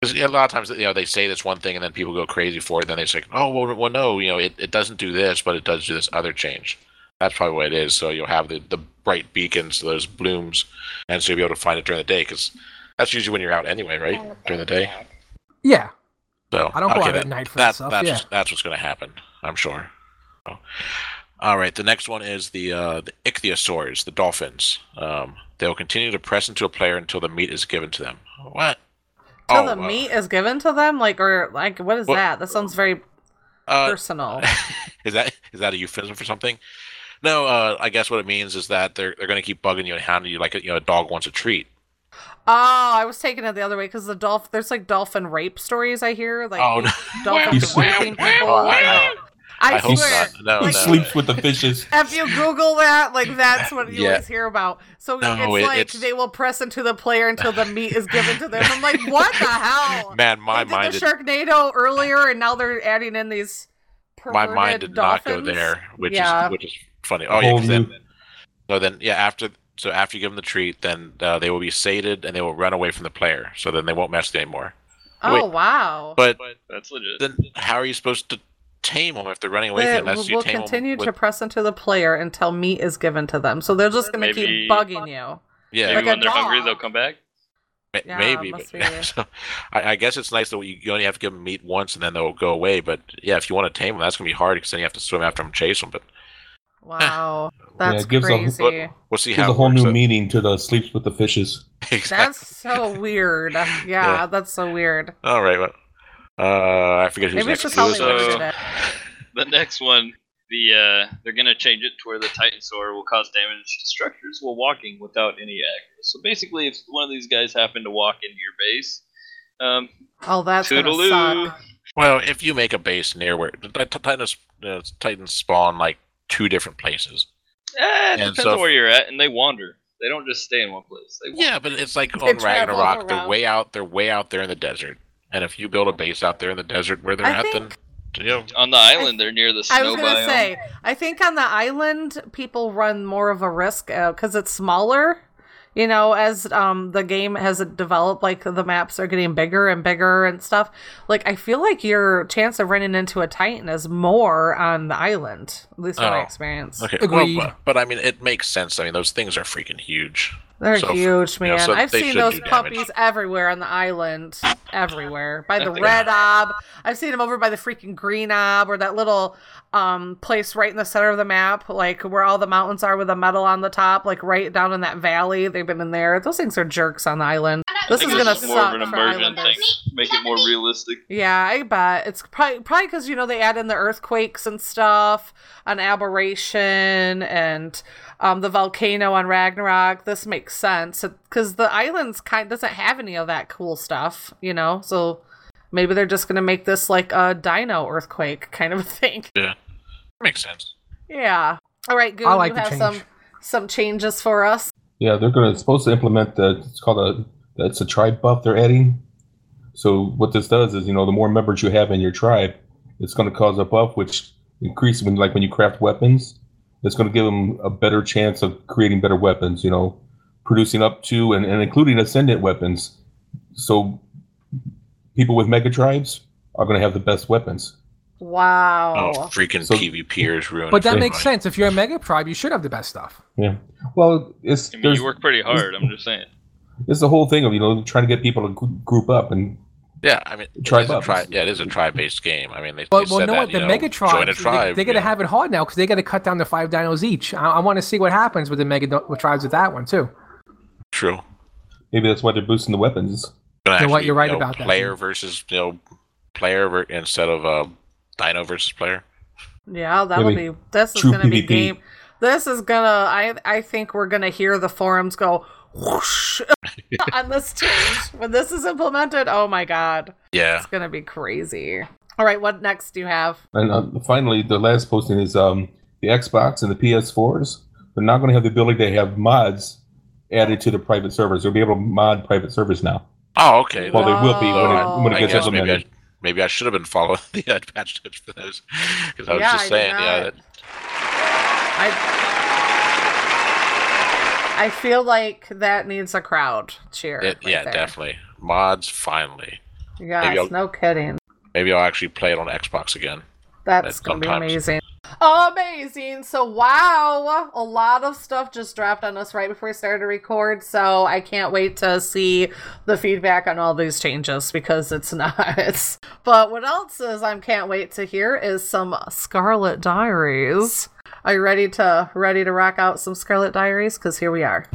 Because a lot of times, you know, they say this one thing and then people go crazy for it. Then they say, "Oh, well, well, no, you know, it, it doesn't do this, but it does do this other change." That's probably what it is. So you'll have the, the bright beacons, those blooms, and so you'll be able to find it during the day because that's usually when you're out anyway, right? During the day. Yeah. So I don't go okay, out at that- night for that, that stuff, That's, yeah. that's what's going to happen. I'm sure. So, all right. The next one is the uh, the ichthyosaurs, the dolphins. Um, they will continue to press into a player until the meat is given to them. What? Till Oh, the uh, meat is given to them, like or like what is Well- that? That sounds very Uh, personal. is that is that a euphemism for something? No, uh, I guess what it means is that they're they're going to keep bugging you and hounding you like a, you know a dog wants a treat. Oh, I was taking it the other way because the dolphin. There's like dolphin rape stories I hear, like Oh, no. dolphins raping people. Wow. I, I hope swear, not. No, he like, no. sleeps with the fishes. if you Google that, like that's what you Yeah. always hear about. So No, it's it- like it's- they will press into the player until the meat is given to them. I'm like, what the hell? Man, my they mind did did, the Sharknado earlier, and now they're adding in these. my mind perverted did not go dolphins. there, which yeah. is which is funny. Oh yeah, then, so then yeah after so after you give them the treat, then uh, they will be sated and they will run away from the player. So then they won't mess you anymore. Oh Wait. wow! But That's legit. then how are you supposed to tame them if they're running away They from you unless you will tame continue them to with, press into the player until meat is given to them. So they're just going to keep bugging you. yeah Maybe like a when they're hungry, dog. they'll come back. Ma- Yeah, maybe, but so, I, I guess it's nice that you, you only have to give them meat once and then they'll go away. But yeah, if you want to tame them, that's gonna be hard because then you have to swim after them, and chase them. But Wow, that's it gives a- crazy. we'll see Gives how a whole new out. meaning to the sleeps with the fishes. exactly. That's so weird. Yeah, Yeah. that's so weird. All right, well, uh, I forget who's Maybe it's next. just how Who's they So- next? worded it. The next one, the uh, they're gonna change it to where the Titan Titanosaur will cause damage to structures while walking without any aggro. So basically, if one of these guys happen to walk into your base, um, Oh, that's gonna suck. Well, if you make a base near where the Titans, uh, Titans spawn like two different places. Eh, it And depends so- on where you're at, and they wander. They don't just stay in one place. They. Yeah, but it's like on travel Ragnarok. They're way out. They're way out there in the desert. And if you build a base out there in the desert where they're I at, think- then you know, On the island, they're near the snow I was gonna biome. say, I think on the island, people run more of a risk because it's smaller. You know, as um the game has developed, like the maps are getting bigger and bigger and stuff. Like I feel like your chance of running into a titan is more on the island, at least from my Oh, experience. okay. Agreed. Well, but, but I mean, it makes sense. I mean, those things are freaking huge. They're So, huge, you know, man. so I've seen those do damage. puppies everywhere on the island, everywhere. By the red ob, I've seen them over by the freaking green ob, or that little um place right in the center of the map, like where all the mountains are with the metal on the top, like right down in that valley. They've been in there. Those things are jerks on the island. This is gonna it's just more of suck an for immersion thing. Make it more realistic. Yeah, I bet it's probably probably because you know they add in the earthquakes and stuff, an aberration, and um, the volcano on Ragnarok. This makes sense because the islands kind doesn't have any of that cool stuff, you know. So maybe they're just gonna make this like a dino earthquake kind of thing. Yeah, makes sense. Yeah. All right, good. I like you have change. some some changes for us. Yeah, they're gonna supposed to implement the. It's called a. That's a tribe buff they're adding. So what this does is, you know, the more members you have in your tribe, it's going to cause a buff which increases when, like, when you craft weapons. It's going to give them a better chance of creating better weapons. You know, producing up to and, and including ascendant weapons. So people with mega tribes are going to have the best weapons. Wow. Oh, freaking So- PvPers ruined. But that it. makes sense. If you're a mega tribe, you should have the best stuff. Yeah. Well, it's I mean, you work pretty hard. I'm just saying. it's the whole thing of you know trying to get people to group up and Yeah, I mean, it Tribe is a ups. tri- Yeah, it is a tribe-based game. I mean, they, Well, they well, said no, that, what you the know, mega tribes, join a tribe. they, are going to have it hard now because they got to cut down to five dinos each. I, I want to see what happens with the mega do- tribes with that one too. True. maybe that's why they're boosting the weapons. Gonna You know what, you're right you know, about that, Player too. versus you know player ver- instead of uh, Dino versus player. Yeah, that'll Maybe be. This is true gonna be game. This is gonna. I I think we're gonna hear the forums go whoosh on this change when this is implemented. Oh my god, Yeah. it's gonna be crazy. All right, what next do you have? And uh, finally, the last posting is um, the Xbox and the PS4s. They're not going to have the ability to have mods added to the private servers. They'll be able to mod private servers now. Oh, okay. Well, they will be when it, when it I gets guess maybe I, maybe I should have been following the uh, patch notes for those because I was Yeah, just I saying, yeah, that, I I feel like that needs a crowd cheer. it, right yeah, there. definitely mods finally. I'll- no kidding. Maybe I'll actually play it on Xbox again. That's gonna be sometimes. amazing. Amazing. So wow, a lot of stuff just dropped on us right before we started to record. So I can't wait to see the feedback on all these changes because it's nuts. But what else is I can't wait to hear is some Scarlet Diaries. Are you ready to ready to rock out some Scarlet Diaries? Because here we are.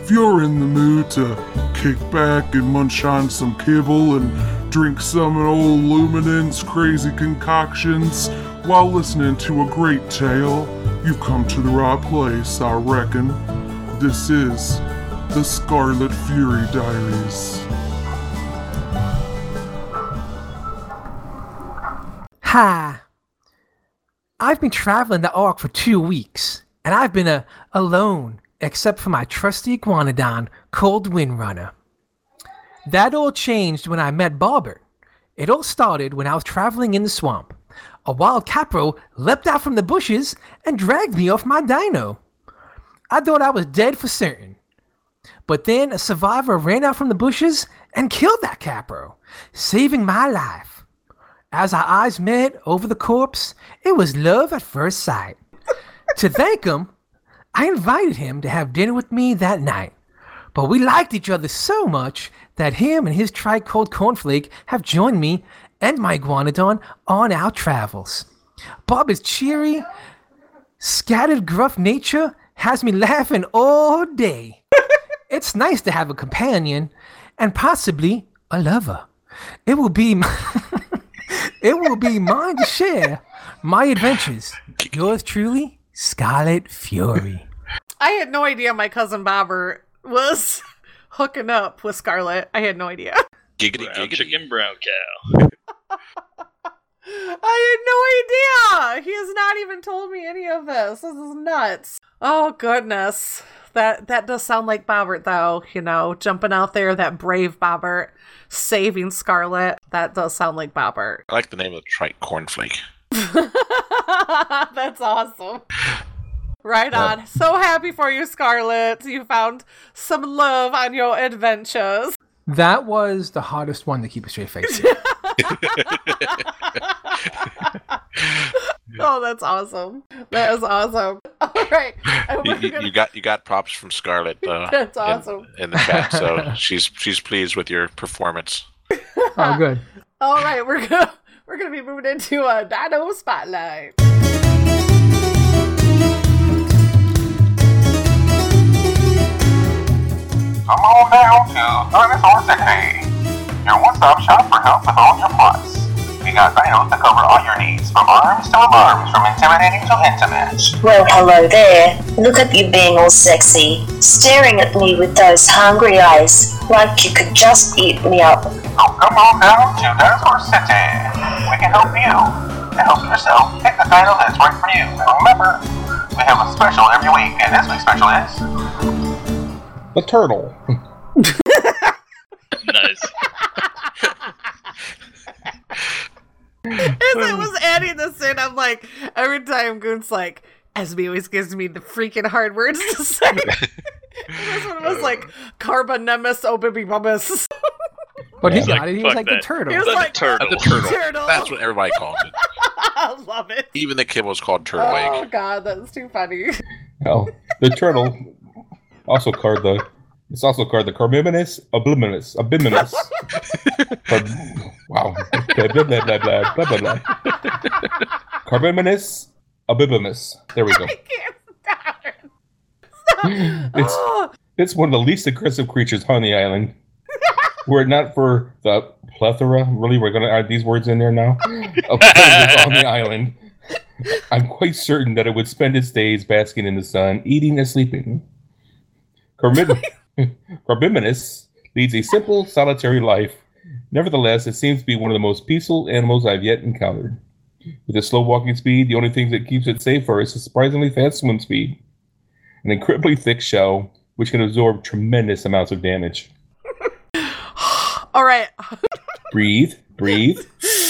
If you're in the mood to kick back and munch on some kibble and drink some old Luminance crazy concoctions while listening to a great tale, you've come to the right place, I reckon. This is the Scarlet Fury Diaries. Hi. I've been traveling the Ark for two weeks, and I've been uh, alone except for my trusty iguanodon called Windrunner. That all changed when I met Bobbert. It all started when I was traveling in the swamp. A wild capro leapt out from the bushes and dragged me off my dino. I thought I was dead for certain. But then a survivor ran out from the bushes and killed that capro, saving my life. As our eyes met over the corpse, it was love at first sight. to thank him, I invited him to have dinner with me that night. But we liked each other so much that him and his tricold cornflake have joined me and my iguanodon on our travels. Bob is cheery, scattered gruff nature has me laughing all day. it's nice to have a companion and possibly a lover. It will be m- it will be mine to share my adventures. Yours truly, Scarlet Fury. I had no idea my cousin Bobbert was hooking up with Scarlet. I had no idea. Giggity Brown giggity. chicken, brown cow. I had no idea. He has not even told me any of this. This is nuts. Oh goodness. That that does sound like Bobbert though, you know, jumping out there, that brave Bobbert, saving Scarlet. That does sound like Bobbert. I like the name of the trike cornflake. That's awesome. Right on. So happy for you, Scarlet. You found some love on your adventures. That was the hardest one to keep a straight face. Oh, that's awesome. That is awesome. All right. You, gonna- you got you got props from Scarlet. Uh, That's in- awesome. in, the chat, so she's she's pleased with your performance. oh, good. All right, we're gonna we're gonna be moving into a Dino spotlight. Come on down to Dinosaur City, your one-stop shop for help with all your plots. We got dinos to cover all your needs, from arms to alarms, from intimidating to intimate. Well, hello there. Look at you being all sexy, staring at me with those hungry eyes, like you could just eat me up. So come on down to Dinosaur City. We can help you. To help yourself, pick the dino that's right for you. And remember, we have a special every week, and this week's special is The turtle. nice. As I was adding this in, I'm like, every time Goon's like, Esme always gives me the freaking hard words to say. this one was like, Carbonemus obibibubus. But he Yeah. got it. He was like that. the turtle. He was The like, turtle. Uh, the turtle. Turtle. That's what everybody calls it. I love it. Even the kibble is called turtle Oh egg. god, that's too funny. Well, the turtle also called the. It's also called the Carbiminus obliminus. Obliminus. Car- wow. Okay, blah, blah, blah, blah, blah, blah, blah. Carbiminus obliminus. There we go. I can't stop it. It's Oh, it's one of the least aggressive creatures on the island. Were it not for the plethora, really, we're gonna add these words in there now. Of predators on the island. I'm quite certain that it would spend its days basking in the sun, eating and sleeping. Carbim- Carbiminus leads a simple, solitary life. Nevertheless, it seems to be one of the most peaceful animals I've yet encountered. With its slow walking speed, the only thing that keeps it safe is its surprisingly fast swim speed. An incredibly thick shell, which can absorb tremendous amounts of damage. all right. Breathe, breathe.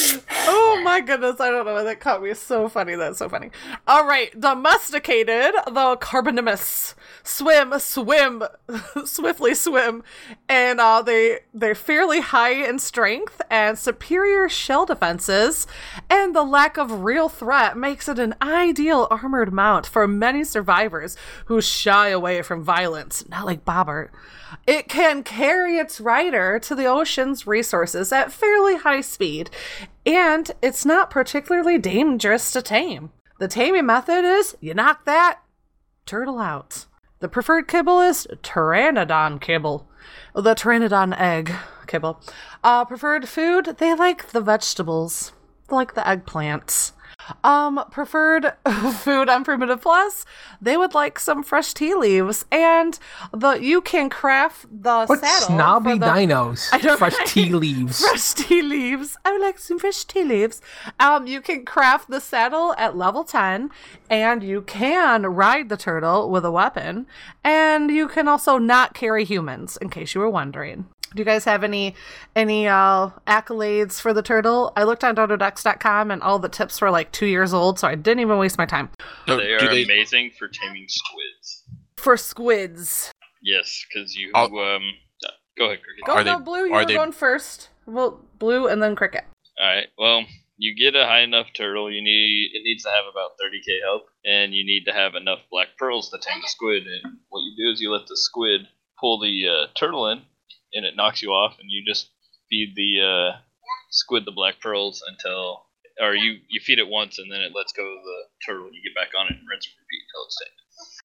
My goodness, I don't know. That caught me so funny. That's so funny. All right, domesticated, the Carbonimus swim, swim, swiftly swim, and uh, they they're fairly high in strength and superior shell defenses, and the lack of real threat makes it an ideal armored mount for many survivors who shy away from violence, not like Bobbert. It can carry its rider to the ocean's resources at fairly high speed, and it's not particularly dangerous to tame. The taming method is you knock that turtle out. The preferred kibble is Pteranodon kibble. The Pteranodon egg kibble. Uh, preferred food, they like the vegetables. They like the eggplants. Um, preferred food on Primitive Plus, they would like some fresh tea leaves, and the you can craft the What saddle. snobby the- dinos? I know, Fresh tea leaves. Fresh tea leaves. I would like some fresh tea leaves. Um, you can craft the saddle at level 10, and you can ride the turtle with a weapon, and you can also not carry humans, in case you were wondering. Do you guys have any any uh, accolades for the turtle? I looked on dododex.com and all the tips were like two years old, so I didn't even waste my time. So they do are they- amazing for taming squids. For squids. Yes, because you I'll- um. Go ahead, Cricket. Go, Are no, they- Blue, you are were they- going first. Well, Blue and then Cricket. All right. Well, you get a high enough turtle. You need it needs to have about 30k health, and you need to have enough black pearls to tame the squid. And what you do is you let the squid pull the uh, turtle in, and it knocks you off, and you just feed the uh, squid the black pearls until, or you you feed it once, and then it lets go of the turtle. and You get back on it and rinse and repeat until it's dead.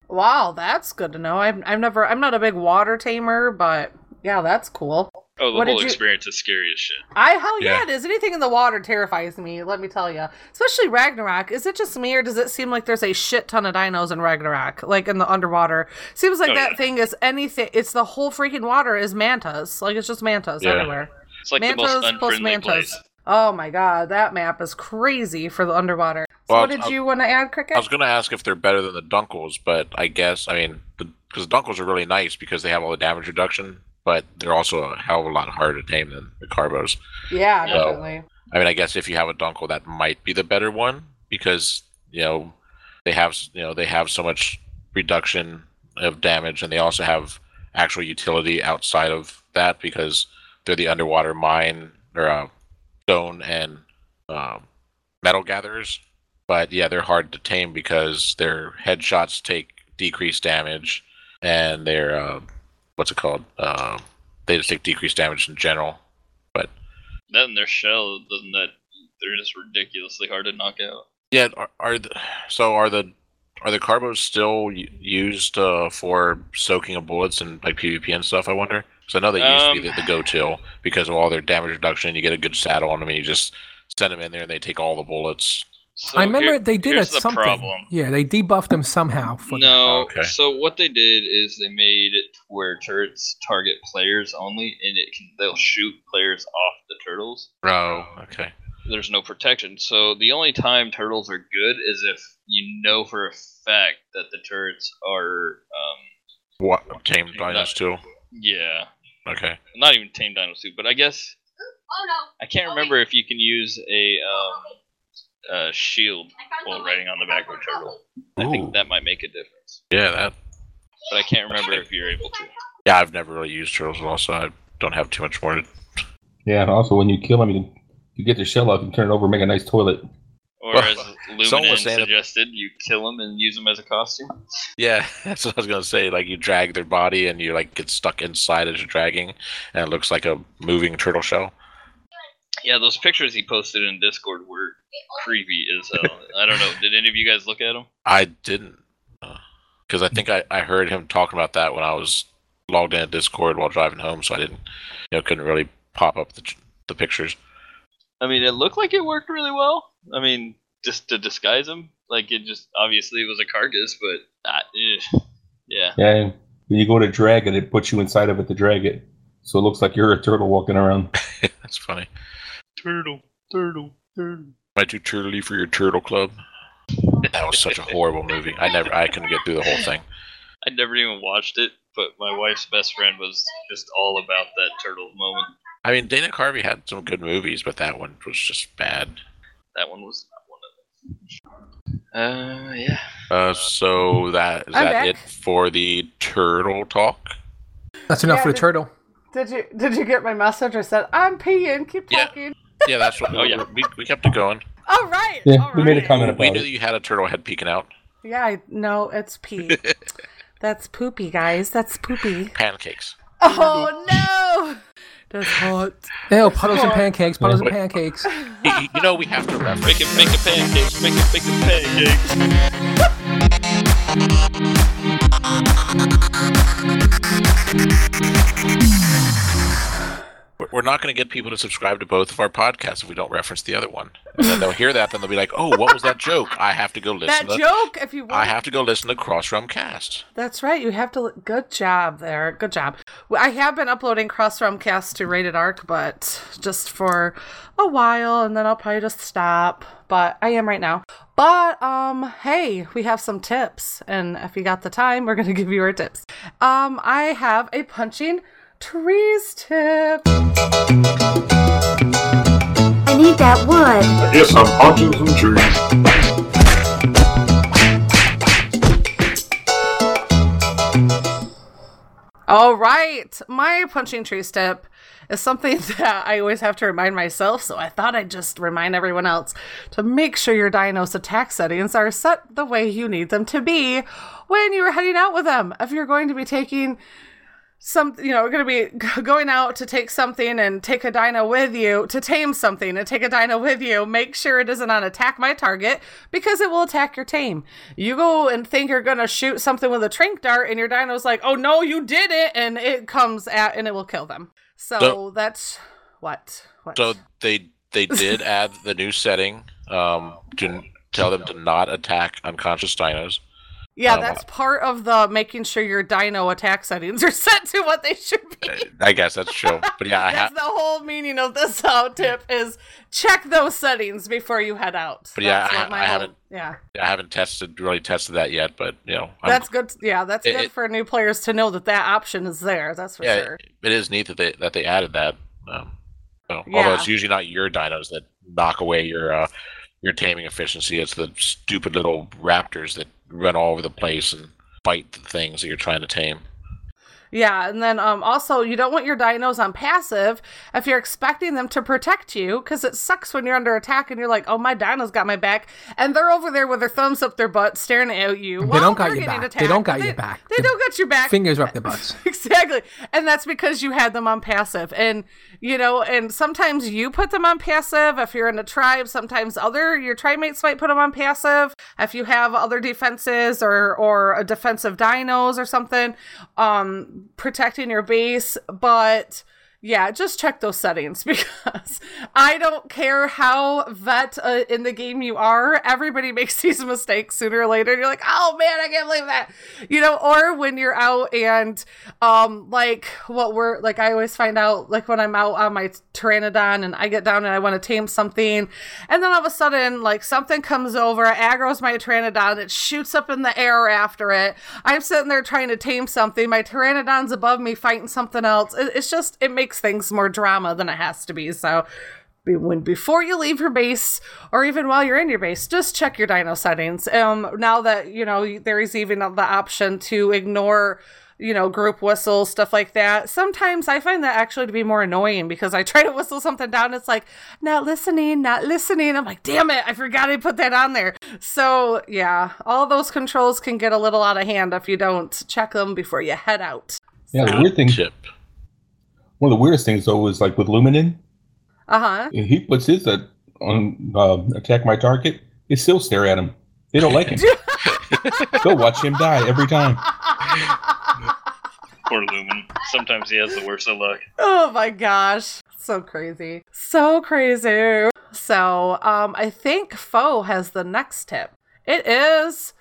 Wow, that's good to know. I've, I've never, I'm not a big water tamer, but yeah, that's cool. Oh, the What did whole you- experience is scary as shit. I hell yeah. Yeah. it is. Anything in the water terrifies me. Let me tell you, especially Ragnarok. Is it just me, or does it seem like there's a shit ton of dinos in Ragnarok, like in the underwater? Seems like Oh, that yeah. thing is anything. It's the whole freaking water is mantas. Like it's just mantas Yeah. everywhere. It's like mantas the most plus unfriendly mantas. place. Oh my god, that map is crazy for the underwater. So Well, what did I- you want to add, Cricket? I was going to ask if they're better than the Dunkles, but I guess I mean because the Dunkles are really nice because they have all the damage reduction, but they're also a hell of a lot harder to tame than the Carbos. yeah, Well, definitely. I mean, I guess if you have a Dunkel, that might be the better one because you know they have you know they have so much reduction of damage, and they also have actual utility outside of that because they're the underwater mine or uh, stone and um, metal gatherers. But yeah, they're hard to tame because their headshots take decreased damage, and their uh, what's it called? Um they just take decreased damage in general. But Then their shell doesn't that they're just ridiculously hard to knock out. Yeah, are, are the, so are the are the carbos still used uh, for soaking of bullets and like PvP and stuff? I wonder because I know they used to be the, Um, the go-to because of all their damage reduction. You get a good saddle on them, and you just send them in there, and they take all the bullets. So I remember here- they did here's it the something. problem. Yeah, they debuffed them somehow. For. No, Okay. so what they did is they made it where turrets target players only, and it can they'll shoot players off the turtles. Oh, okay. There's no protection. So the only time turtles are good is if you know for a fact that the turrets are, um, What tame dinos too? yeah, Okay. not even tame dinos too, but I guess Oh no. I can't remember if you can use a um, uh, shield while riding on the back of a turtle. I think that might make a difference, Yeah, that. but I can't remember if you're able to. Yeah, I've never really used turtles at all, so I don't have too much more. To, Yeah, and also when you kill them, you can you get the shell off, and turn it over, and make a nice toilet. Or Well, as someone Luminan was saying that- suggested, you kill them and use them as a costume. yeah, that's what I was gonna say. Like you drag their body, and you like get stuck inside as you're dragging, and it looks like a moving turtle shell. Yeah, those pictures he posted in Discord were creepy as hell. I don't know. Did any of you guys look at them? I didn't, because I think I, I heard him talking about that when I was logged in at Discord while driving home, so I didn't, you know, couldn't really pop up the the pictures. I mean, it looked like it worked really well. I mean, just to disguise him, like it just obviously it was a carcass, but uh, yeah. Yeah, and when you go to drag it, it puts you inside of it to drag it, so it looks like you're a turtle walking around. That's funny. Turtle, turtle, turtle. Am I too turtly for your turtle club? That was such a horrible movie. I never, I couldn't get through the whole thing. I never even watched it, but my wife's best friend was just all about that turtle moment. I mean, Dana Carvey had some good movies, but that one was just bad. That one was not one of them. Uh, yeah. Uh, so that is I'm that back. it for the turtle talk? That's enough Yeah, for the did- turtle. Did you did you get my message? I said I'm peeing. Keep Yeah. talking. Yeah, that's what. Oh, yeah. we, we kept it going. All right. Yeah, all we made a right. comment We about knew it. that you had a turtle head peeking out. Yeah, I, no, it's pee. That's poopy, guys. That's poopy. Pancakes. Oh no! That's hot. Ew, puddles and pancakes, puddles and pancakes. You, you- you know we have to reference. Make it, make it pancakes, make it, make it pancakes. We're- We're not going to get people to subscribe to both of our podcasts if we don't reference the other one. And then they'll hear that, then they'll be like, "Oh, what was that joke? I have to go listen." That to, joke, if you want. I have to go listen to Crossrum Cast. That's right. You have to. Good job there. Good job. I have been uploading Crossrum Cast to Rated Ark, but just for a while, and then I'll probably just stop. But I am right now. But um, hey, we have some tips, and if you got the time, we're gonna give you our tips. Um, I have a punching trees tip. I need that wood. I guess I'm punching some trees. All right, my punching trees tip is something that I always have to remind myself, so I thought I'd just remind everyone else to make sure your Dinos attack settings are set the way you need them to be when you're heading out with them. If you're going to be taking some, you know, going to be going out to take something and take a dino with you, to tame something and take a dino with you, make sure it isn't on attack my target because it will attack your tame. You go and think you're going to shoot something with a tranq dart and your dino's like, oh no, you did it. And it comes at and it will kill them. So, So- that's what? What? So they they did add the new setting um, to tell them to not attack unconscious dinos. Yeah, um, that's part of the making sure your dino attack settings are set to what they should be. I guess that's true. But yeah, I That's ha- the whole meaning of this out tip is check those settings before you head out. But yeah, I I whole- haven't- Yeah, I haven't tested really tested that yet. But you know, I'm- that's good. Yeah, that's It- good it- for new players to know that that option is there. That's for yeah, sure. it is neat that they that they added that. Um, so, Yeah. Although it's usually not your dinos that knock away your uh, your taming efficiency. It's the stupid little raptors that run all over the place and bite the things that you're trying to tame. Yeah, and then um, also you don't want your dinos on passive if you're expecting them to protect you, because it sucks when you're under attack and you're like, "Oh, my dino's got my back," and they're over there with their thumbs up their butt, staring at you. They don't got they're your getting back. They don't got but your back. They The don't got your back. Fingers up their butts. exactly and that's because you had them on passive and you know and sometimes you put them on passive if you're in a tribe. Sometimes other your tribe mates might put them on passive if you have other defenses or or a defensive dinos or something um protecting your base. But yeah, just check those settings because I don't care how vet uh, in the game you are. Everybody makes these mistakes sooner or later. You're like, oh man, I can't believe that. You know, or when you're out and, um, like what we're like, I always find out like when I'm out on my Pteranodon and I get down and I want to tame something. And then all of a sudden, like something comes over, aggro's my Pteranodon, it shoots up in the air after it. I'm sitting there trying to tame something. My Pteranodon's above me fighting something else. It- It's just, it makes things more drama than it has to be. So, when before you leave your base or even while you're in your base just check your dino settings. Um now that you know there is even the option to ignore you know group whistles stuff like that. Sometimes i find that actually to be more annoying because i try to whistle something down. It's like not listening not listening. I'm like damn it i forgot i put that on there. So yeah all those controls can get a little out of hand if you don't check them before you head out. Yeah, the weird thing. One of the weirdest things though is like with Luminin, uh-huh he puts his uh, on uh, attack my target. They still stare at him. They don't like him. Go watch him die every time. Poor Lumen. Sometimes he has the worst of luck. Oh my gosh. So crazy. So crazy. So, um, I think Foe has the next tip. It is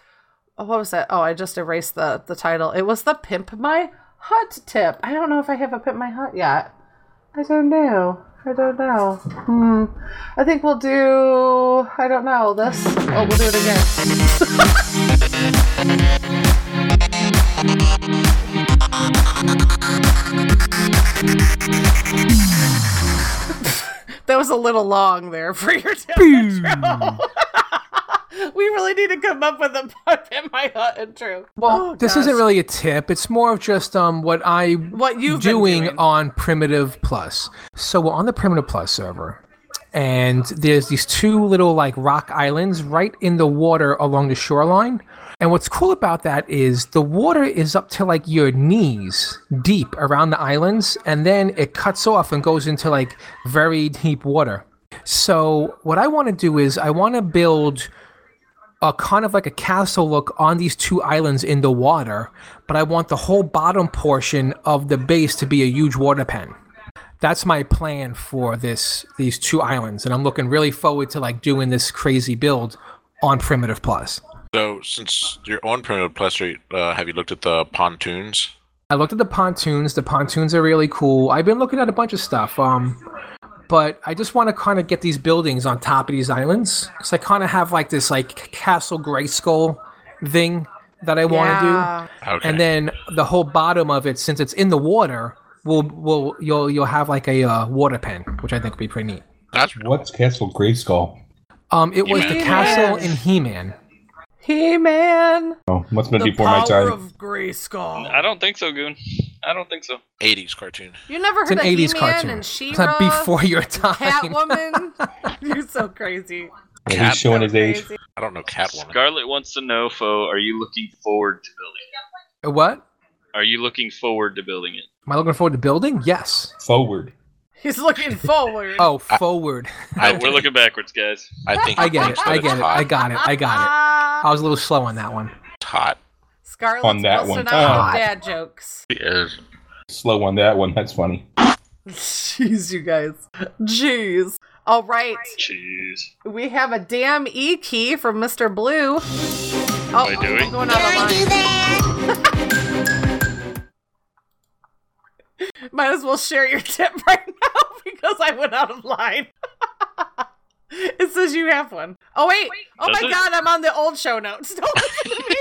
oh, what was it? Oh, I just erased the the title. It was the Pimp My Hut tip. I don't know if I have a Pimp My Hut yet. I don't know. I don't know. Hmm. I think we'll do I don't know, this. Oh, we'll do it again. that was a little long there for your tip intro. really need to come up with a in my hut intro. Well, This isn't really a tip. It's more of just um what I what been doing, doing. on Primitive Plus. So we're on the Primitive Plus server, and there's these two little like rock islands right in the water along the shoreline. And what's cool about that is the water is up to like your knees deep around the islands, and then it cuts off and goes into like very deep water. So what I want to do is I want to build a kind of like a castle look on these two islands in the water, but I want the whole bottom portion of the base to be a huge water pen. That's my plan for this these two islands, and I'm looking really forward to like doing this crazy build on Primitive Plus. So, since you're on Primitive Plus, uh, have you looked at the pontoons? I looked at the pontoons. The pontoons are really cool. I've been looking at a bunch of stuff. Um, but I just want to kind of get these buildings on top of these islands because I kind of have like this like Castle Grayskull thing that I want to Yeah. do. Okay. And then the whole bottom of it, since it's in the water, will will you'll you'll have like a uh, water pen, which I think would be pretty neat. That's What's Castle Grayskull? Um, it was the He-Man. castle in He-Man. He Man. Oh, must have been The before my power time. of Grayskull. I don't think so, Goon. I don't think so. 80s cartoon. You never It's heard an of 80s He-Man cartoon. and She-Ra? not before your time. Catwoman. You're so crazy. Yeah, he's showing his age. Crazy. I don't know Catwoman. Scarlet wants to know, Fo, are you looking forward to building it? What? Are you looking forward to building it? Am I looking forward to building? Yes. Forward. He's looking forward. Oh, forward. I We're looking backwards, guys. I think I get it. I get it. hot. I got it. I got it. I was a little slow on that one. It's hot. Scarlet's On that busting one. out with dad jokes. It is. Slow on that one. That's funny. Jeez, you guys. Jeez. All right. Jeez. We have a damn E key from Mr. Blue. Oh, Wait, do we? I'm going out of line. Might as well share your tip right now because I went out of line. it says you have one. Oh wait. Oh Does my it? god, I'm on the old show notes. Don't listen to me.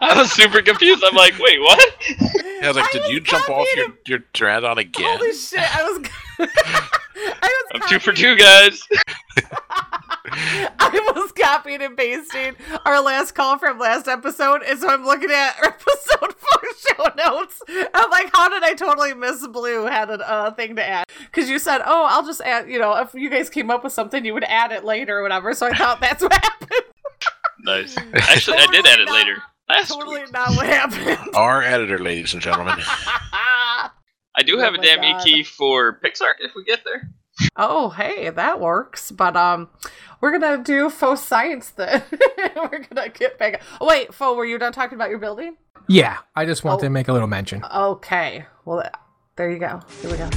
I was super confused. I'm like, wait, what? Yeah, I was like, I did was you jump off your, copied your Pteranodon again? Holy shit, I was I was I'm two for two, guys. I was copying and pasting our last call from last episode, and so I'm looking at episode four show notes. I'm like, how did I totally miss Blue had a uh, thing to add? Because you said, oh, I'll just add, you know, if you guys came up with something, you would add it later or whatever. So I thought that's what happened. Nice. Actually, I did add it Totally later. Last totally week. not what happened. Our editor, ladies and gentlemen. I do have Oh a damn God. E key for Pixark if we get there. Oh, hey, that works. But um, we're gonna do faux science then. we're gonna get back. Oh, wait, faux, were you done talking about your building? Yeah, I just wanted Oh. to make a little mention. Okay. Well, there you go. Here we go.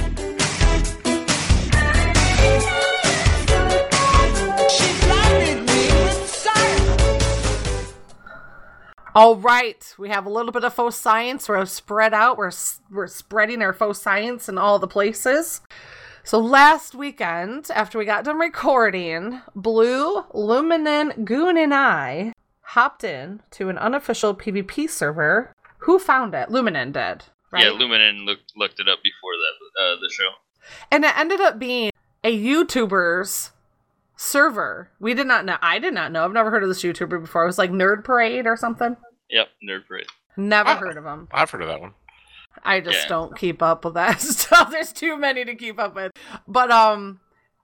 All right, we have a little bit of faux science. We're spread out. We're we're spreading our faux science in all the places. So last weekend, after we got done recording, Blue, Luminen, Goon, and I hopped in to an unofficial PvP server. Who found it? Luminen did, right? Yeah, Luminen looked looked it up before that uh, the show. and it ended up being a YouTuber's server. We did not know. I did not know. I've never heard of this YouTuber before. It was like Nerd Parade or something. Yep, Nerd Parade. Never Ah. heard of him. I've heard of that one. I just Yeah. don't keep up with that stuff. There's too many to keep up with. But um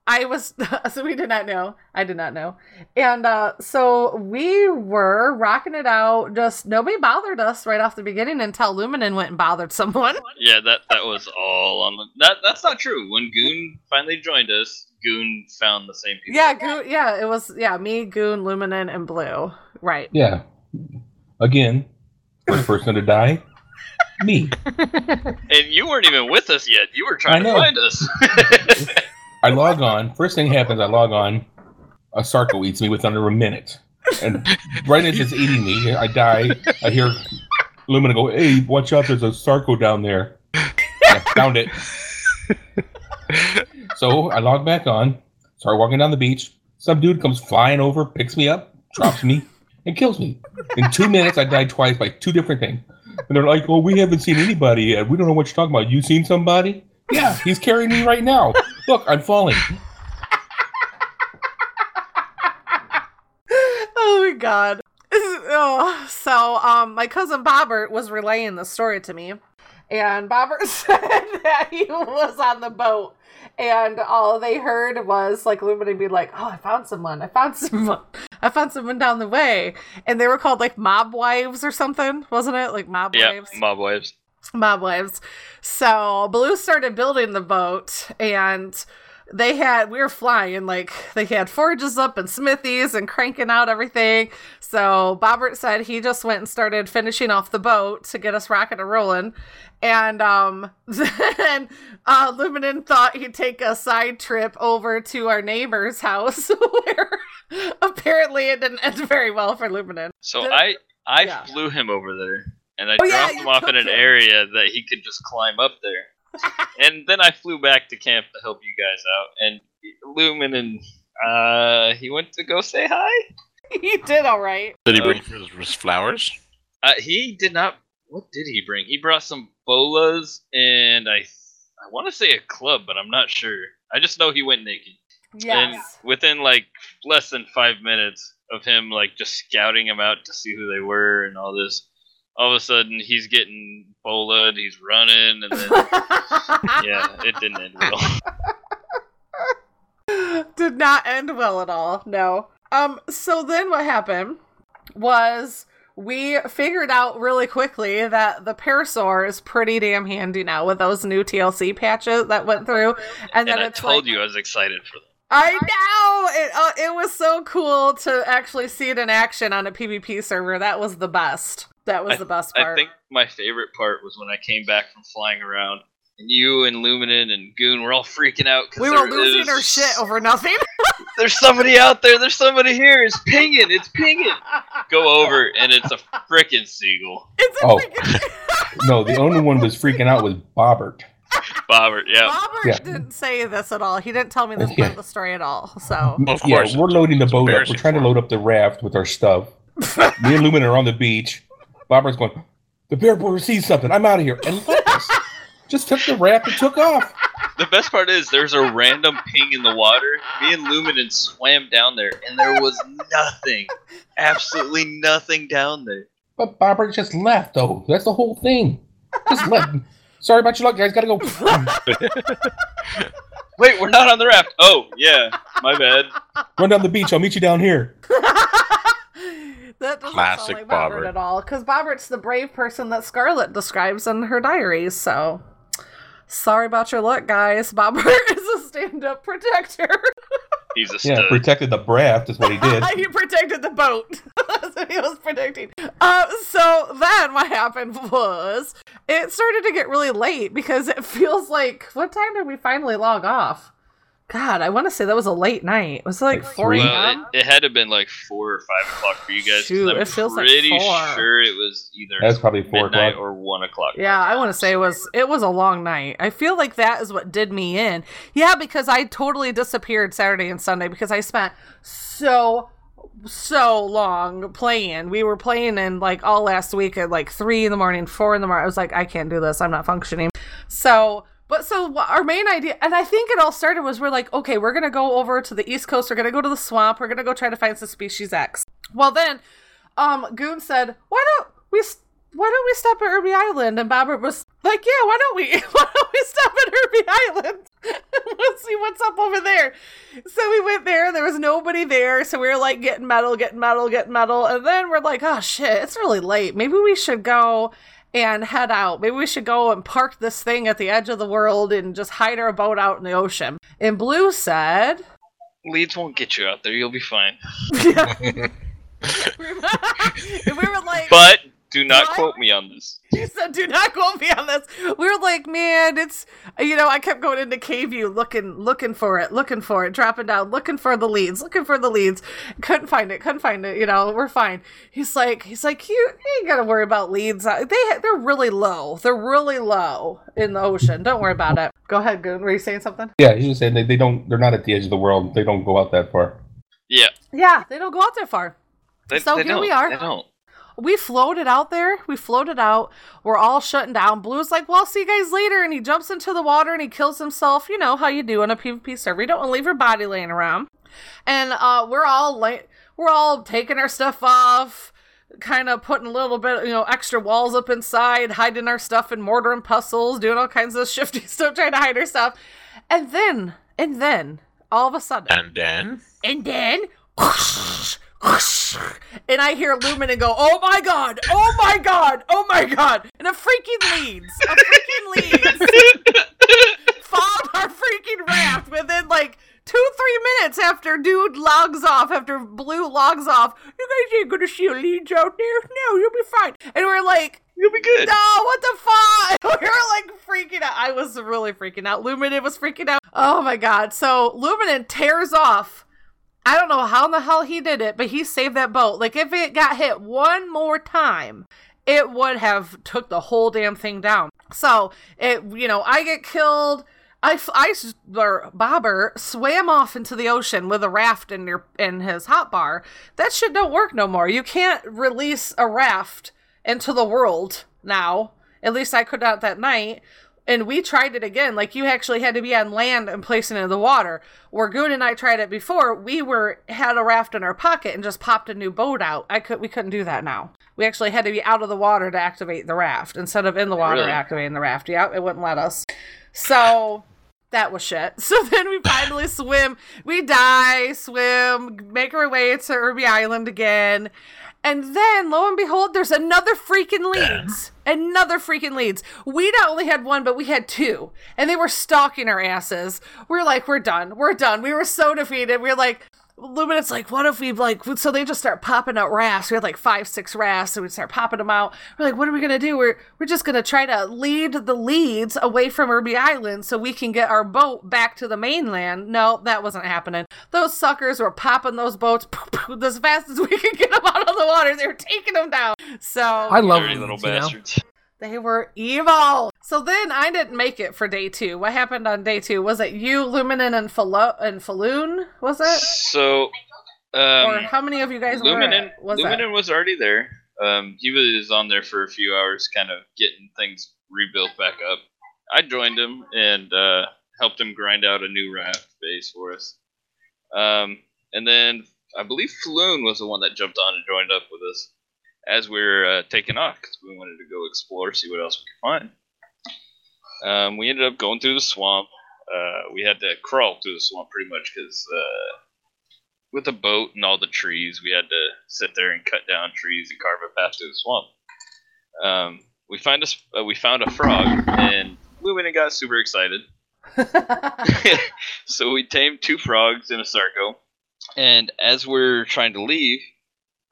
I was so we did not know. I did not know. And uh so we were rocking it out. Just nobody bothered us right off the beginning until Luminen went and bothered someone. Yeah, that that was all on the. That that's not true. When Goon finally joined us, Goon found the same people. Yeah, Goon, yeah, it was yeah, me, Goon, Luminen, and Blue. Right. Yeah. Again, first person to die, me. And you weren't even with us yet. You were trying to find us. I log on. First thing happens, I log on. A Sarco eats me within under a minute. And right as it's eating me, I die. I hear Lumina go, hey, watch out, there's a Sarco down there. I found it. So I log back on, start walking down the beach. Some dude comes flying over, picks me up, drops me, and kills me. In two minutes, I died twice by two different things. And they're like, oh, we haven't seen anybody yet. We don't know what you're talking about. You seen somebody? Yeah, he's carrying me right now. Look, I'm falling. Oh my god. Oh, so um my cousin Bobbert was relaying the story to me. And Bobbert said that he was on the boat and all they heard was like Lumina be like, Oh, I found someone, I found someone. I found someone down the way. And they were called like mob wives or something, wasn't it? Like mob Yeah, wives mob wives. mob wives. So Blue started building the boat and they had we were flying like they had forges up and smithies and cranking out everything. So Bobbert said he just went and started finishing off the boat to get us rocking and rolling. And um then uh Luminin thought he'd take a side trip over to our neighbor's house where apparently it didn't end very well for Luminin. So Did- I I Yeah. flew him over there, and I Oh, dropped you him off in an him. area that he could just climb up there. and then I flew back to camp to help you guys out. And Lumen and uh, he went to go say hi. he did all right. Did he bring his, his flowers? Uh, he did not. What did he bring? He brought some bolas and I I want to say a club, but I'm not sure. I just know he went naked. And Yes. within like less than five minutes of him like just scouting them out to see who they were and all this, all of a sudden he's getting bolaed, he's running, and then yeah, it didn't end well. did not end well at all. No. Um. So then what happened was we figured out really quickly that the Parasaur is pretty damn handy now with those new TLC patches that went through, and And then I told like, you I was excited for them. I know it. Uh, it was so cool to actually see it in action on a PvP server. That was the best. That was I- the best part. I think my favorite part was when I came back from flying around. And you and Luminin and Goon were all freaking out because we were losing our shit over nothing. There's somebody out there. There's somebody here. It's pinging. It's pinging. Go over, and it's a freaking seagull. It's a Oh. freaking No, the only one was freaking out was Bobbert. Bobbert, yeah. Robert Yeah. didn't say this at all. He didn't tell me this part Yeah. of the story at all. So Of yeah, course. we're loading the boat up. We're trying to load up the raft with our stuff. Me and Lumen are on the beach. Bobbert's going, the bear boy sees something. I'm out of here. And left us. Just took the raft and took off. The best part is there's a random ping in the water. Me and Luminin swam down there, and there was nothing. Absolutely nothing down there. But Bobbert just left, though. That's the whole thing. Just left. Sorry about your luck, guys. Gotta go. Wait, we're not on the raft. Oh, yeah. My bad. Run down the beach. I'll meet you down here. that doesn't Classic sound like Bobbert, Bobbert. at all. Because Bobbert's the brave person that Scarlet describes in her diaries. So sorry about your luck, guys. Bobbert is a stand-up protector. He's a Yeah, protected the raft is what he did. he protected the boat. That's what he was protecting. Uh, so then what happened was it started to get really late because it feels like what time did we finally log off? God, I want to say that was a late night. Was it like Like four well, it, it had to have been like 4 or 5 o'clock for you guys. Shoot, I'm it feels like pretty four. sure it was either That's probably four midnight o'clock. or 1 o'clock. Yeah, I want to say it was it was a long night. I feel like that is what did me in. Yeah, because I totally disappeared Saturday and Sunday because I spent so so long playing. We were playing in like all last week at like three in the morning, four in the morning. I was like, I can't do this. I'm not functioning. So. But so our main idea, and I think it all started was we're like, okay, we're gonna go over to the East Coast. We're gonna go to the swamp. We're gonna go try to find some species X. Well, then, um, Goon said, why don't we? why don't we stop at Irby Island? And Bobbert was like, yeah, why don't we? Why don't we stop at Irby Island? we'll see what's up over there. So we went there, and there was nobody there. So we were like getting metal, getting metal, getting metal. And then we're like, oh shit, it's really late. Maybe we should go and head out. Maybe we should go and park this thing at the edge of the world and just hide our boat out in the ocean. And Blue said, Leeds won't get you out there. You'll be fine. and we were like, But do not What? quote me on this. He said, "Do not quote me on this." We were like, "Man, it's you know." I kept going into Cave View, looking, looking for it, looking for it, dropping down, looking for the Leeds, looking for the Leeds. Couldn't find it, couldn't find it. You know, we're fine. He's like, he's like, you ain't gotta worry about Leeds. Uh, They they're really low. They're really low in the ocean. Don't worry about it. Go ahead, Goon. Were you saying something? Yeah, he's just saying they, they don't. They're not at the edge of the world. They don't go out that far. Yeah. Yeah, they don't go out that far. They, So they here don't. we are. They don't. We floated out there. We floated out. We're all shutting down. Blue's like, well, I'll see you guys later. And he jumps into the water and he kills himself. You know how you do on a PvP server. You don't want to leave your body laying around. And uh, we're all like, we're all taking our stuff off, kind of putting a little bit, you know, extra walls up inside, hiding our stuff in mortar and pestles, doing all kinds of shifty stuff, trying to hide our stuff. And then, and then, all of a sudden, And then and then, and I hear Lumen and go, "Oh my god! Oh my god! Oh my god!" And a freaking Leeds, a freaking Leeds, found our freaking raft within like two, three minutes after dude logs off, after Blue logs off. You guys ain't gonna see a Leeds out there. No, you'll be fine. And we're like. You'll be good. No, what the fuck? We were like freaking out. I was really freaking out. Luminen was freaking out. Oh my god. So Luminen tears off I don't know how in the hell he did it, but he saved that boat. Like if it got hit one more time, it would have took the whole damn thing down. So it, you know, I get killed. I, I or Bobber swam off into the ocean with a raft in your in his hot bar. That shit don't work no more. You can't release a raft into the world now. At least I could not that night and we tried it again. Like you actually had to be on land and place it in the water. Where Goon and I tried it before, we were had a raft in our pocket and just popped a new boat out. I could we couldn't do that now. We actually had to be out of the water to activate the raft instead of in the water Really? activating the raft. Yeah, it wouldn't let us. So that was shit. So then we finally swim. We die, swim, make our way to Irby Island again. And then, lo and behold, there's another freaking Leeds. Another freaking Leeds. We not only had one, but we had two. And they were stalking our asses. We are like, we're done. We're done. We were so defeated. We are like, Luminous like, what if we like? So they just start popping out rafts. We had like five, six rafts, so we start popping them out. We're like, what are we gonna do? We're we're just gonna try to lead the Leeds away from Irby Island so we can get our boat back to the mainland. No, that wasn't happening. Those suckers were popping those boats as fast as we could get them out of the water. They were taking them down. So I love Dirty Leeds, little you know? They were evil. So then I didn't make it for day two. What happened on day two? Was it you, Luminen, and Falo- and Falloon? Was it? So, um, or how many of you guys were? Was it? was already there. Um, he was on there for a few hours, kind of getting things rebuilt back up. I joined him and uh, helped him grind out a new raft base for us. Um, and then I believe Floon was the one that jumped on and joined up with us as we were uh, taking off because we wanted to go explore, see what else we could find. Um, we ended up going through the swamp. Uh, we had to crawl through the swamp pretty much because uh, with a boat and all the trees, we had to sit there and cut down trees and carve a path through the swamp. Um, we find a, uh, we found a frog, and we went and got super excited. so we tamed two frogs in a Sarco, and as we're trying to leave,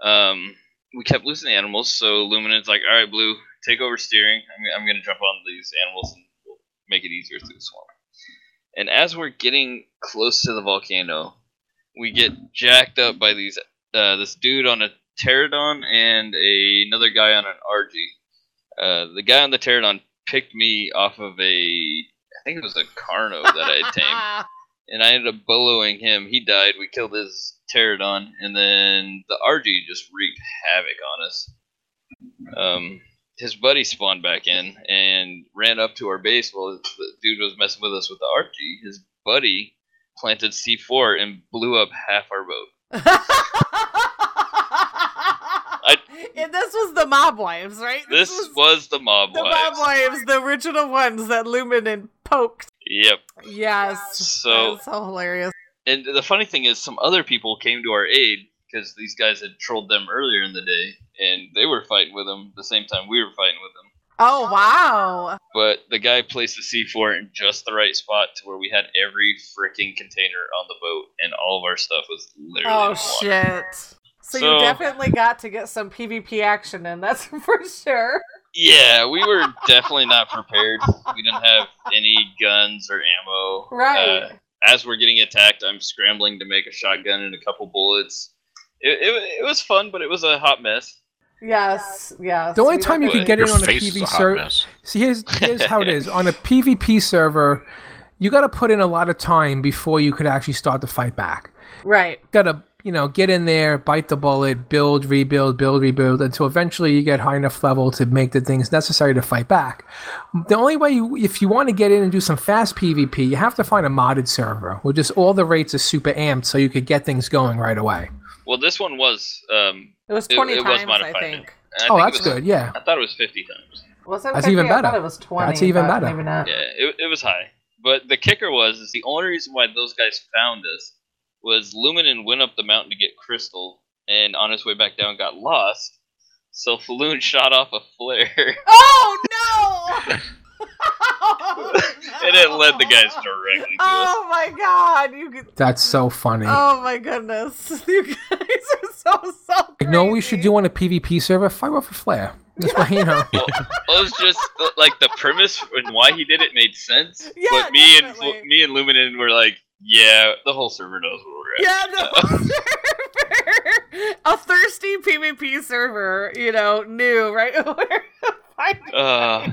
um, we kept losing animals. So Luminan's like, "All right, Blue, take over steering. I'm, I'm gonna jump on these animals and we'll make it easier through the swamp." And as we're getting close to the volcano, we get jacked up by these uh, this dude on a pterodon and a, another guy on an RG. Uh, the guy on the pterodon picked me off of a I think it was a Carno that I had tamed, and I ended up boloing him. He died. We killed his pterodon, and then the RG just wreaked havoc on us. Um, his buddy spawned back in and ran up to our base while the dude was messing with us with the RG. His buddy planted C4 and blew up half our boat. and this was the mob wives, right? This was the mob the wives. The mob wives, the original ones that Lumen and poked. Yep. Yes. So so hilarious. And the funny thing is, some other people came to our aid because these guys had trolled them earlier in the day, and they were fighting with them the same time we were fighting with them. Oh wow. But the guy placed the C4 in just the right spot to where we had every freaking container on the boat, and all of our stuff was literally. Oh shit. So, So- you definitely got to get some PvP action in, that's for sure. Yeah, we were definitely not prepared. We didn't have any guns or ammo. Right. Uh, as we're getting attacked, I'm scrambling to make a shotgun and a couple bullets. It, it, it was fun, but it was a hot mess. Yes, yes. The only time you could definitely- get in on a face is PV server. See, here's, here's how it is. On a PvP server, you got to put in a lot of time before you could actually start to fight back. Right. Got to, you know, get in there, bite the bullet, build, rebuild, build, rebuild, until eventually you get high enough level to make the things necessary to fight back. The only way, you, if you want to get in and do some fast PvP, you have to find a modded server where just all the rates are super amped so you could get things going right away. Well, this one was. Um, It was It- 20 it was times, I think. I Oh, think that's was- good, yeah. I thought it was 50 times. Was it That's 50? even I better. thought it was 20. That's even better. Maybe not. Yeah, it, it was high. But the kicker was is the only reason why those guys found us was Luminen went up the mountain to get Crystal, and on his way back down got lost. So Falloon shot off a flare, Oh no! and it led the guys directly to us. Oh my god! You could. That's so funny. Oh my goodness! You guys are so so. you know what we should do on a PvP server? Fire off a flare. Just for, you know. Well, it was just like the premise and why he did it made sense. Yeah, but me and definitely. Fl- me and Luminen were like, yeah, the whole server knows what we're at. Yeah, no. server. A thirsty PvP server, you know, knew right where to it. Uh,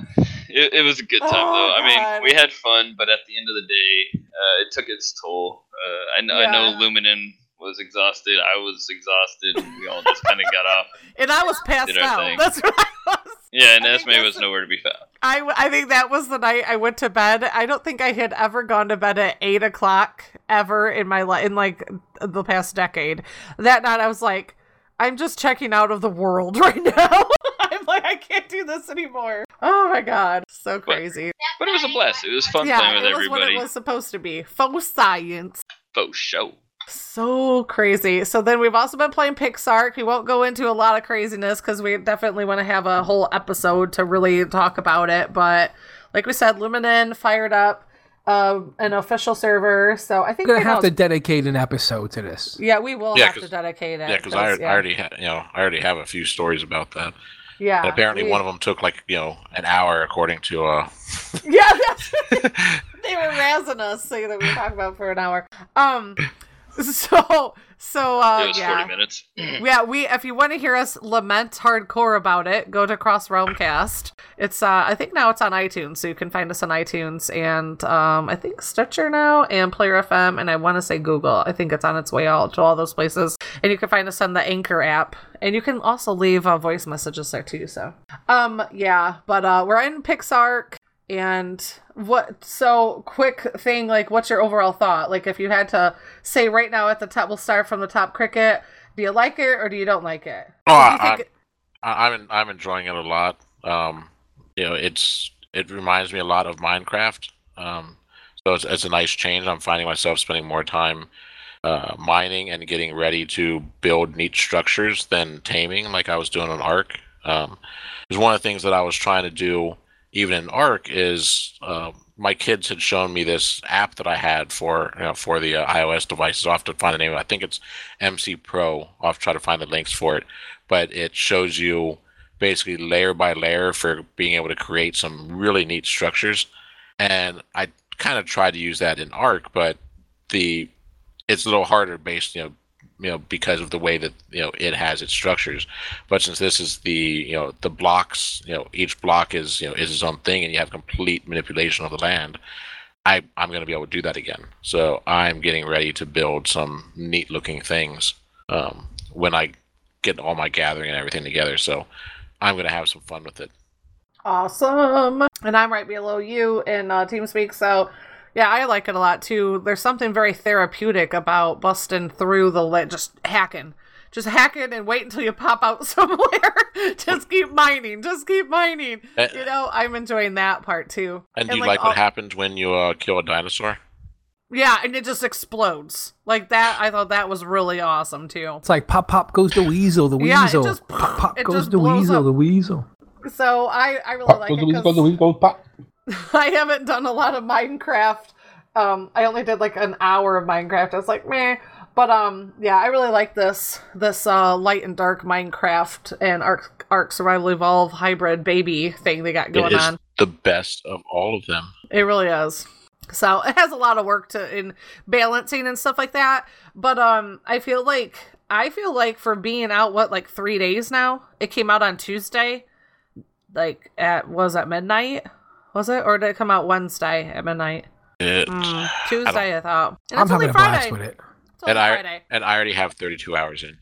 it, it was a good time Oh, though. I mean, we had fun, but at the end of the day, uh, it took its toll. Uh, I know, I know, Yeah. Luminen was exhausted. I was exhausted. and We all just kind of got off. And I was passed out. thing. That's what I was. Yeah, and I Esme was nowhere to be found. I, I think that was the night I went to bed. I don't think I had ever gone to bed at eight o'clock ever in my life in like the past decade. That night I was like, I'm just checking out of the world right now. I'm like, I can't do this anymore. Oh my god, so crazy. But it was a blast. It was fun yeah, playing with it was what everybody. it was supposed to be. Faux science. Faux show. So crazy. So then we've also been playing Pixark. We won't go into a lot of craziness because we definitely want to have a whole episode to really talk about it. But like we said, Luminen fired up uh, an official server. So I think We're gonna right now have to dedicate an episode to this. Yeah, we will Yeah, have to 'cause- dedicate it. Yeah, because I, yeah. I already ha- you know I already have a few stories about that. Yeah, And apparently we- one of them took like you know an hour according to uh Yeah, that's they were razzing us saying that we were talking about for an hour. Um, so so uh, yeah. 40 minutes. yeah, we if you want to hear us lament hardcore about it, go to Cross Realm Cast. It's uh I think now it's on iTunes, so you can find us on iTunes and um I think Stitcher now and Player FM and I want to say Google. I think it's on its way out to all those places. And you can find us on the Anchor app. And you can also leave uh, voice messages there too, so. Um yeah, but uh we're in Pixark and what so quick thing like what's your overall thought? Like if you had to say right now at the top we'll start from the top cricket do you like it or do you don't like it? Oh, I, think- I, I'm I'm enjoying it a lot. Um, you know, it's it reminds me a lot of Minecraft. Um, so it's, it's a nice change. I'm finding myself spending more time uh, mining and getting ready to build neat structures than taming, like I was doing on Ark. Um, one of the things that I was trying to do, even in Ark, is uh, my kids had shown me this app that I had for you know, for the uh, iOS devices. I'll have to find the name. I think it's MC Pro. I'll try to find the links for it. But it shows you basically layer by layer for being able to create some really neat structures. And I kind of tried to use that in Ark, but the it's a little harder based, you know, you know, because of the way that you know it has its structures. But since this is the you know the blocks, you know, each block is you know is its own thing, and you have complete manipulation of the land. I I'm going to be able to do that again. So I'm getting ready to build some neat looking things um, when I get all my gathering and everything together. So I'm going to have some fun with it. Awesome. And I'm right below you in uh, TeamSpeak. So, yeah, I like it a lot too. There's something very therapeutic about busting through the lit, just hacking. Just hacking and wait until you pop out somewhere. just keep mining. Just keep mining. Uh, you know, I'm enjoying that part too. And do you like, like, all- what happens when you uh, kill a dinosaur? Yeah, and it just explodes. Like that, I thought that was really awesome too. It's like pop pop goes the weasel, the weasel. Yeah, it weasel. just- pop pop it goes just the weasel, up. the weasel. So I, I really Pop, like goes it the weasel, 'cause- goes the weasel, goes pop. I haven't done a lot of Minecraft. Um, I only did like an hour of Minecraft. I was like, meh. But um, yeah, I really like this this uh light and dark Minecraft and Ark Ark Survival Evolve hybrid baby thing they got going on. the best of all of them. It really is. So it has a lot of work to in balancing and stuff like that. But um, I feel like I feel like for being out what like three days now. It came out on Tuesday, like at was at midnight. Was it or did it come out Wednesday at midnight? It, Mm, Tuesday, I, thought. And I'm it's only having a blast with it. It's only and I Friday. and I already have 32 hours in.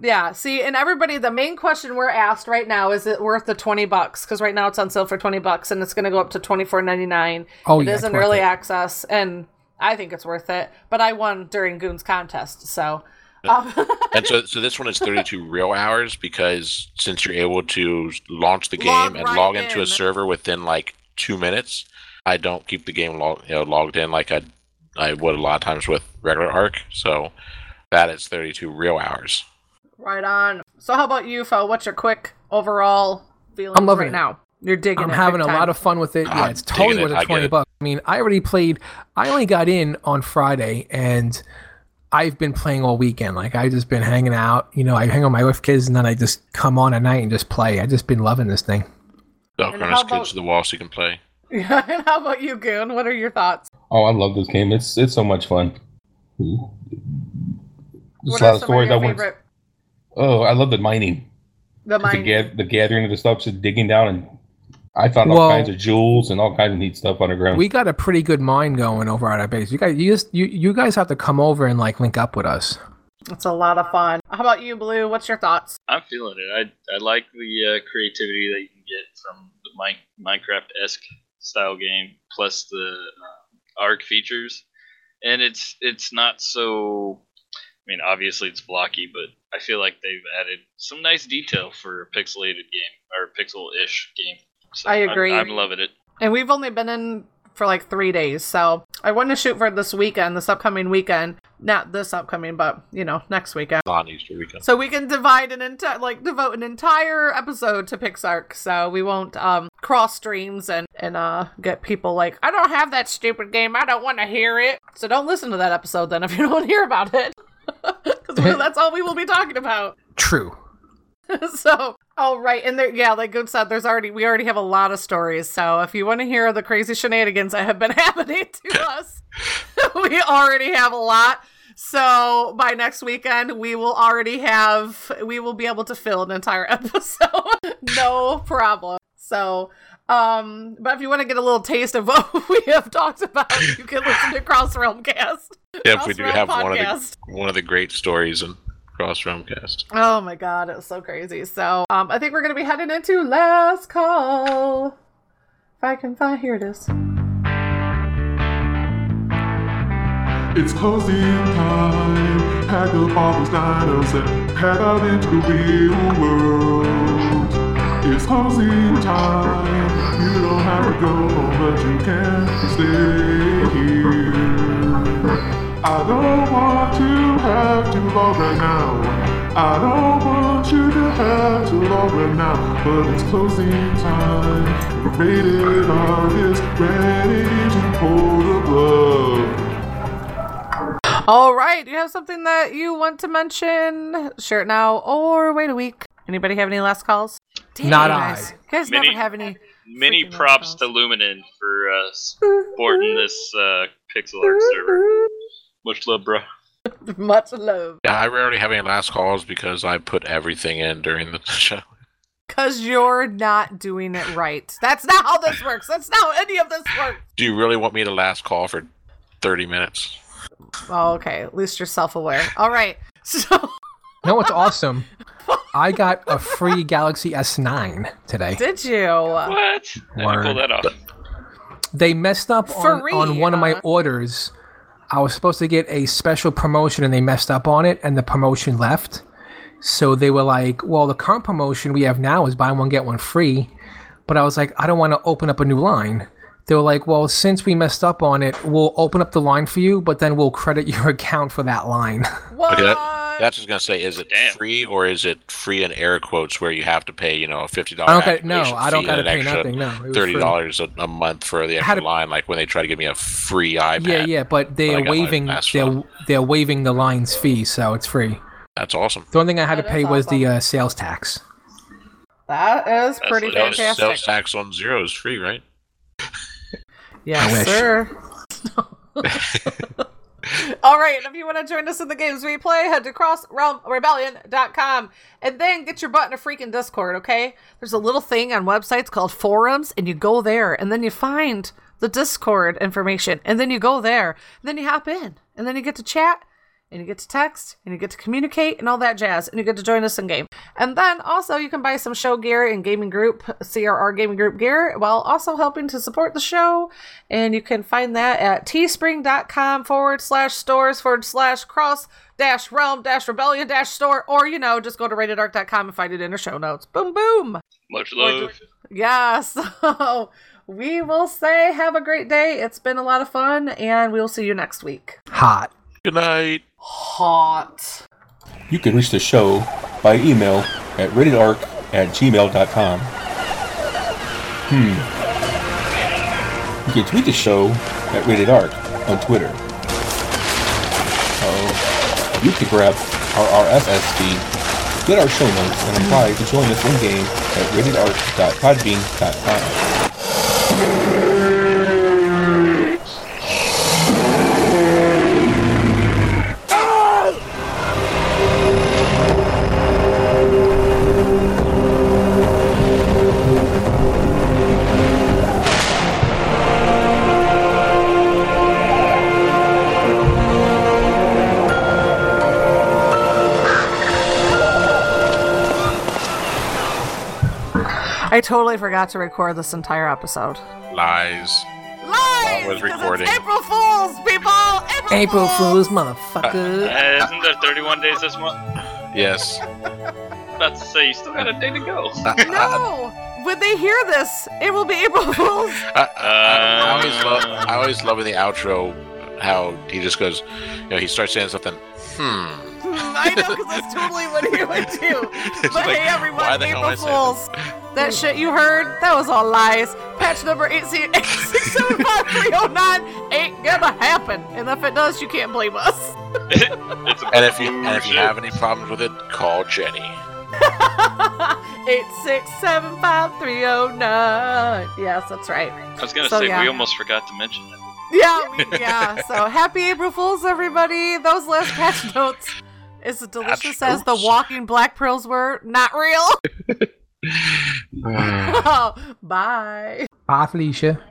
Yeah. See, and everybody, the main question we're asked right now is it worth the twenty bucks? Because right now it's on sale for twenty bucks, and it's going to go up to twenty four ninety nine. Oh, It yeah, is it's in early it. access, and I think it's worth it. But I won during Goon's contest, so Um, And so, so this one is 32 real hours because since you're able to launch the game Log and right log into in. a server within like two minutes, I don't keep the game log, you know, logged in like I I would a lot of times with regular Ark. So that is 32 real hours. right on. So how about you, Fo? What's your quick overall feelings I'm loving right it. now? You're digging I'm it. having a time. lot of fun with it. Yeah, I'm it's totally digging it. worth I the twenty it. bucks. I mean, I already played. I only got in on Friday, and I've been playing all weekend. Like I just been hanging out. You know, I hang on my wife, kids, and then I just come on at night and just play. I've just been loving this thing. Don't And run how his about- kids to the wall so you can play. Yeah, and how about you, Goon? What are your thoughts? Oh, I love this game. It's it's so much fun. what a lot are of some of stories I your want. favorite? Oh, I love the mining. The The, ga- the gathering of the stuff, just digging down, and I found all Well- kinds of jewels and all kinds of neat stuff underground. We got a pretty good mine going over at our base. You guys, you just you, you guys have to come over and like link up with us. It's a lot of fun. How about you, Blue? What's your thoughts? I'm feeling it. I I like the uh, creativity that you can get from the Mi- Minecraft esque style game, plus the uh, Ark features, and it's it's not so. I mean, obviously it's blocky, but I feel like they've added some nice detail for a pixelated game or pixel-ish game. So I I'm- agree. I'm, loving it. And we've only been in for like three days, so I want to shoot for this weekend, this upcoming weekend. Not this upcoming, but you know, next weekend. On Easter weekend. So we can divide an entire, like, devote an entire episode to Pixark. So we won't um cross streams and and uh get people like, I don't have that stupid game. I don't want to hear it. So don't listen to that episode then if you don't want to hear about it, because that's all we will be talking about. True. so, all right, and there, yeah, like Good said, there's already we already have a lot of stories. So if you want to hear the crazy shenanigans that have been happening to us, we already have a lot. So by next weekend, we will already have we will be able to fill an entire episode, no problem. So. Um, but if you want to get a little taste of what we have talked about, you can listen to Cross Realm Cast. Yeah, if we do Cross have Realm one of the one of the great stories in Cross Realmcast. Oh my god, it was so crazy. So, um, I think we're gonna be heading into last call. If I can find, here it is. It's closing time. Pack up all those dinos and head out into the real world. It's closing time. You don't have to go home, but you can stay here. I don't want to have to log right now. I don't want you to have to log right now, but it's closing time. The Rated Ark is ready to pull the plug. All right, do you have something that you want to mention? Share it now or wait a week. Anybody have any last calls? Damn, Not you I. guys. You guys Many- never have any. Many props to Luminen for uh, supporting this uh, Pixark server. Much love, bro. calls. Much love. Yeah, I rarely have any last calls because I put everything in during the show. Because you're not doing it right. That's not how this works. That's not how any of this works. Do you really want me to last call for 30 minutes? Oh, okay. At least you're self aware. All right. So. You know what's awesome? I got a free Galaxy S9 today. Did you? What? I didn't pull that off. They messed up on, on one of my orders. I was supposed to get a special promotion and they messed up on it and the promotion left. So they were like, well, the current promotion we have now is buy one, get one free. But I was like, I don't want to open up a new line. They were like, well, since we messed up on it, we'll open up the line for you, but then we'll credit your account for that line. What? Okay, that, that's just gonna say, is it Damn. free or is it free in air quotes where you have to pay, you know, a fifty dollars? don't got no, I don't got to pay nothing. No, Thirty dollars a, a month for the extra a- line, like when they try to give me a free iPad. Yeah, yeah, but But they're I waiving they're one. they're waiving the line's fee, so it's free. That's awesome. The only thing I had That to pay is was the uh, sales tax. That is pretty That's Sales, fantastic. sales tax on zero is free, right? Yes, sir. All right, if you want to join us in the games we play, head to crossrealmrebellion.com and then get your butt in a freaking Discord, okay? There's a little thing on websites called forums, and you go there, and then you find the Discord information, and then you go there, and then you hop in, and then you get to chat, and you get to text and you get to communicate and all that jazz and you get to join us in game. And then also you can buy some show gear and gaming group crr gaming group gear while also helping to support the show. And you can find that at teespring.com forward slash stores forward slash cross dash realm dash rebellion dash store or you know just go to ratedark.com and find it in our show notes. Boom boom. Much love. yeah so we will say have a great day. It's been a lot of fun and we'll see you next week. Hot. Good night. hot You can reach the show by email at ratedark at gmail.com. Hmm. You can tweet the show at ratedark on Twitter. Uh-oh. You can grab our RSS feed, get our show notes, and apply to join us in-game at ratedark.podbean.com. I totally forgot to record this entire episode. Lies. Lies! was 'cause it's recording. April Fools, people! April, April Fools, motherfucker. Uh, isn't there 31 days this month? Yes. About to say, you still got a day to go. No! When they hear this, it will be April Fools. I, I, I always love. I always love in the outro how he just goes. You know, he starts saying something. Hmm. I know, because that's totally what he would do. But like, hey, everyone, the April am I saying Fools. That shit you heard, that was all lies. Patch number 8675309 ain't gonna happen. And if it does, you can't blame us. And if you and if you have any problems with it, call Jenny. 8675309. Yes, that's right. I was gonna So, say, yeah. we almost forgot to mention it. Yeah, we, yeah. So happy April Fools, everybody. Those last patch notes is as delicious as the walking black pearls were. Not real. Uh. Bye. Bye, Felicia.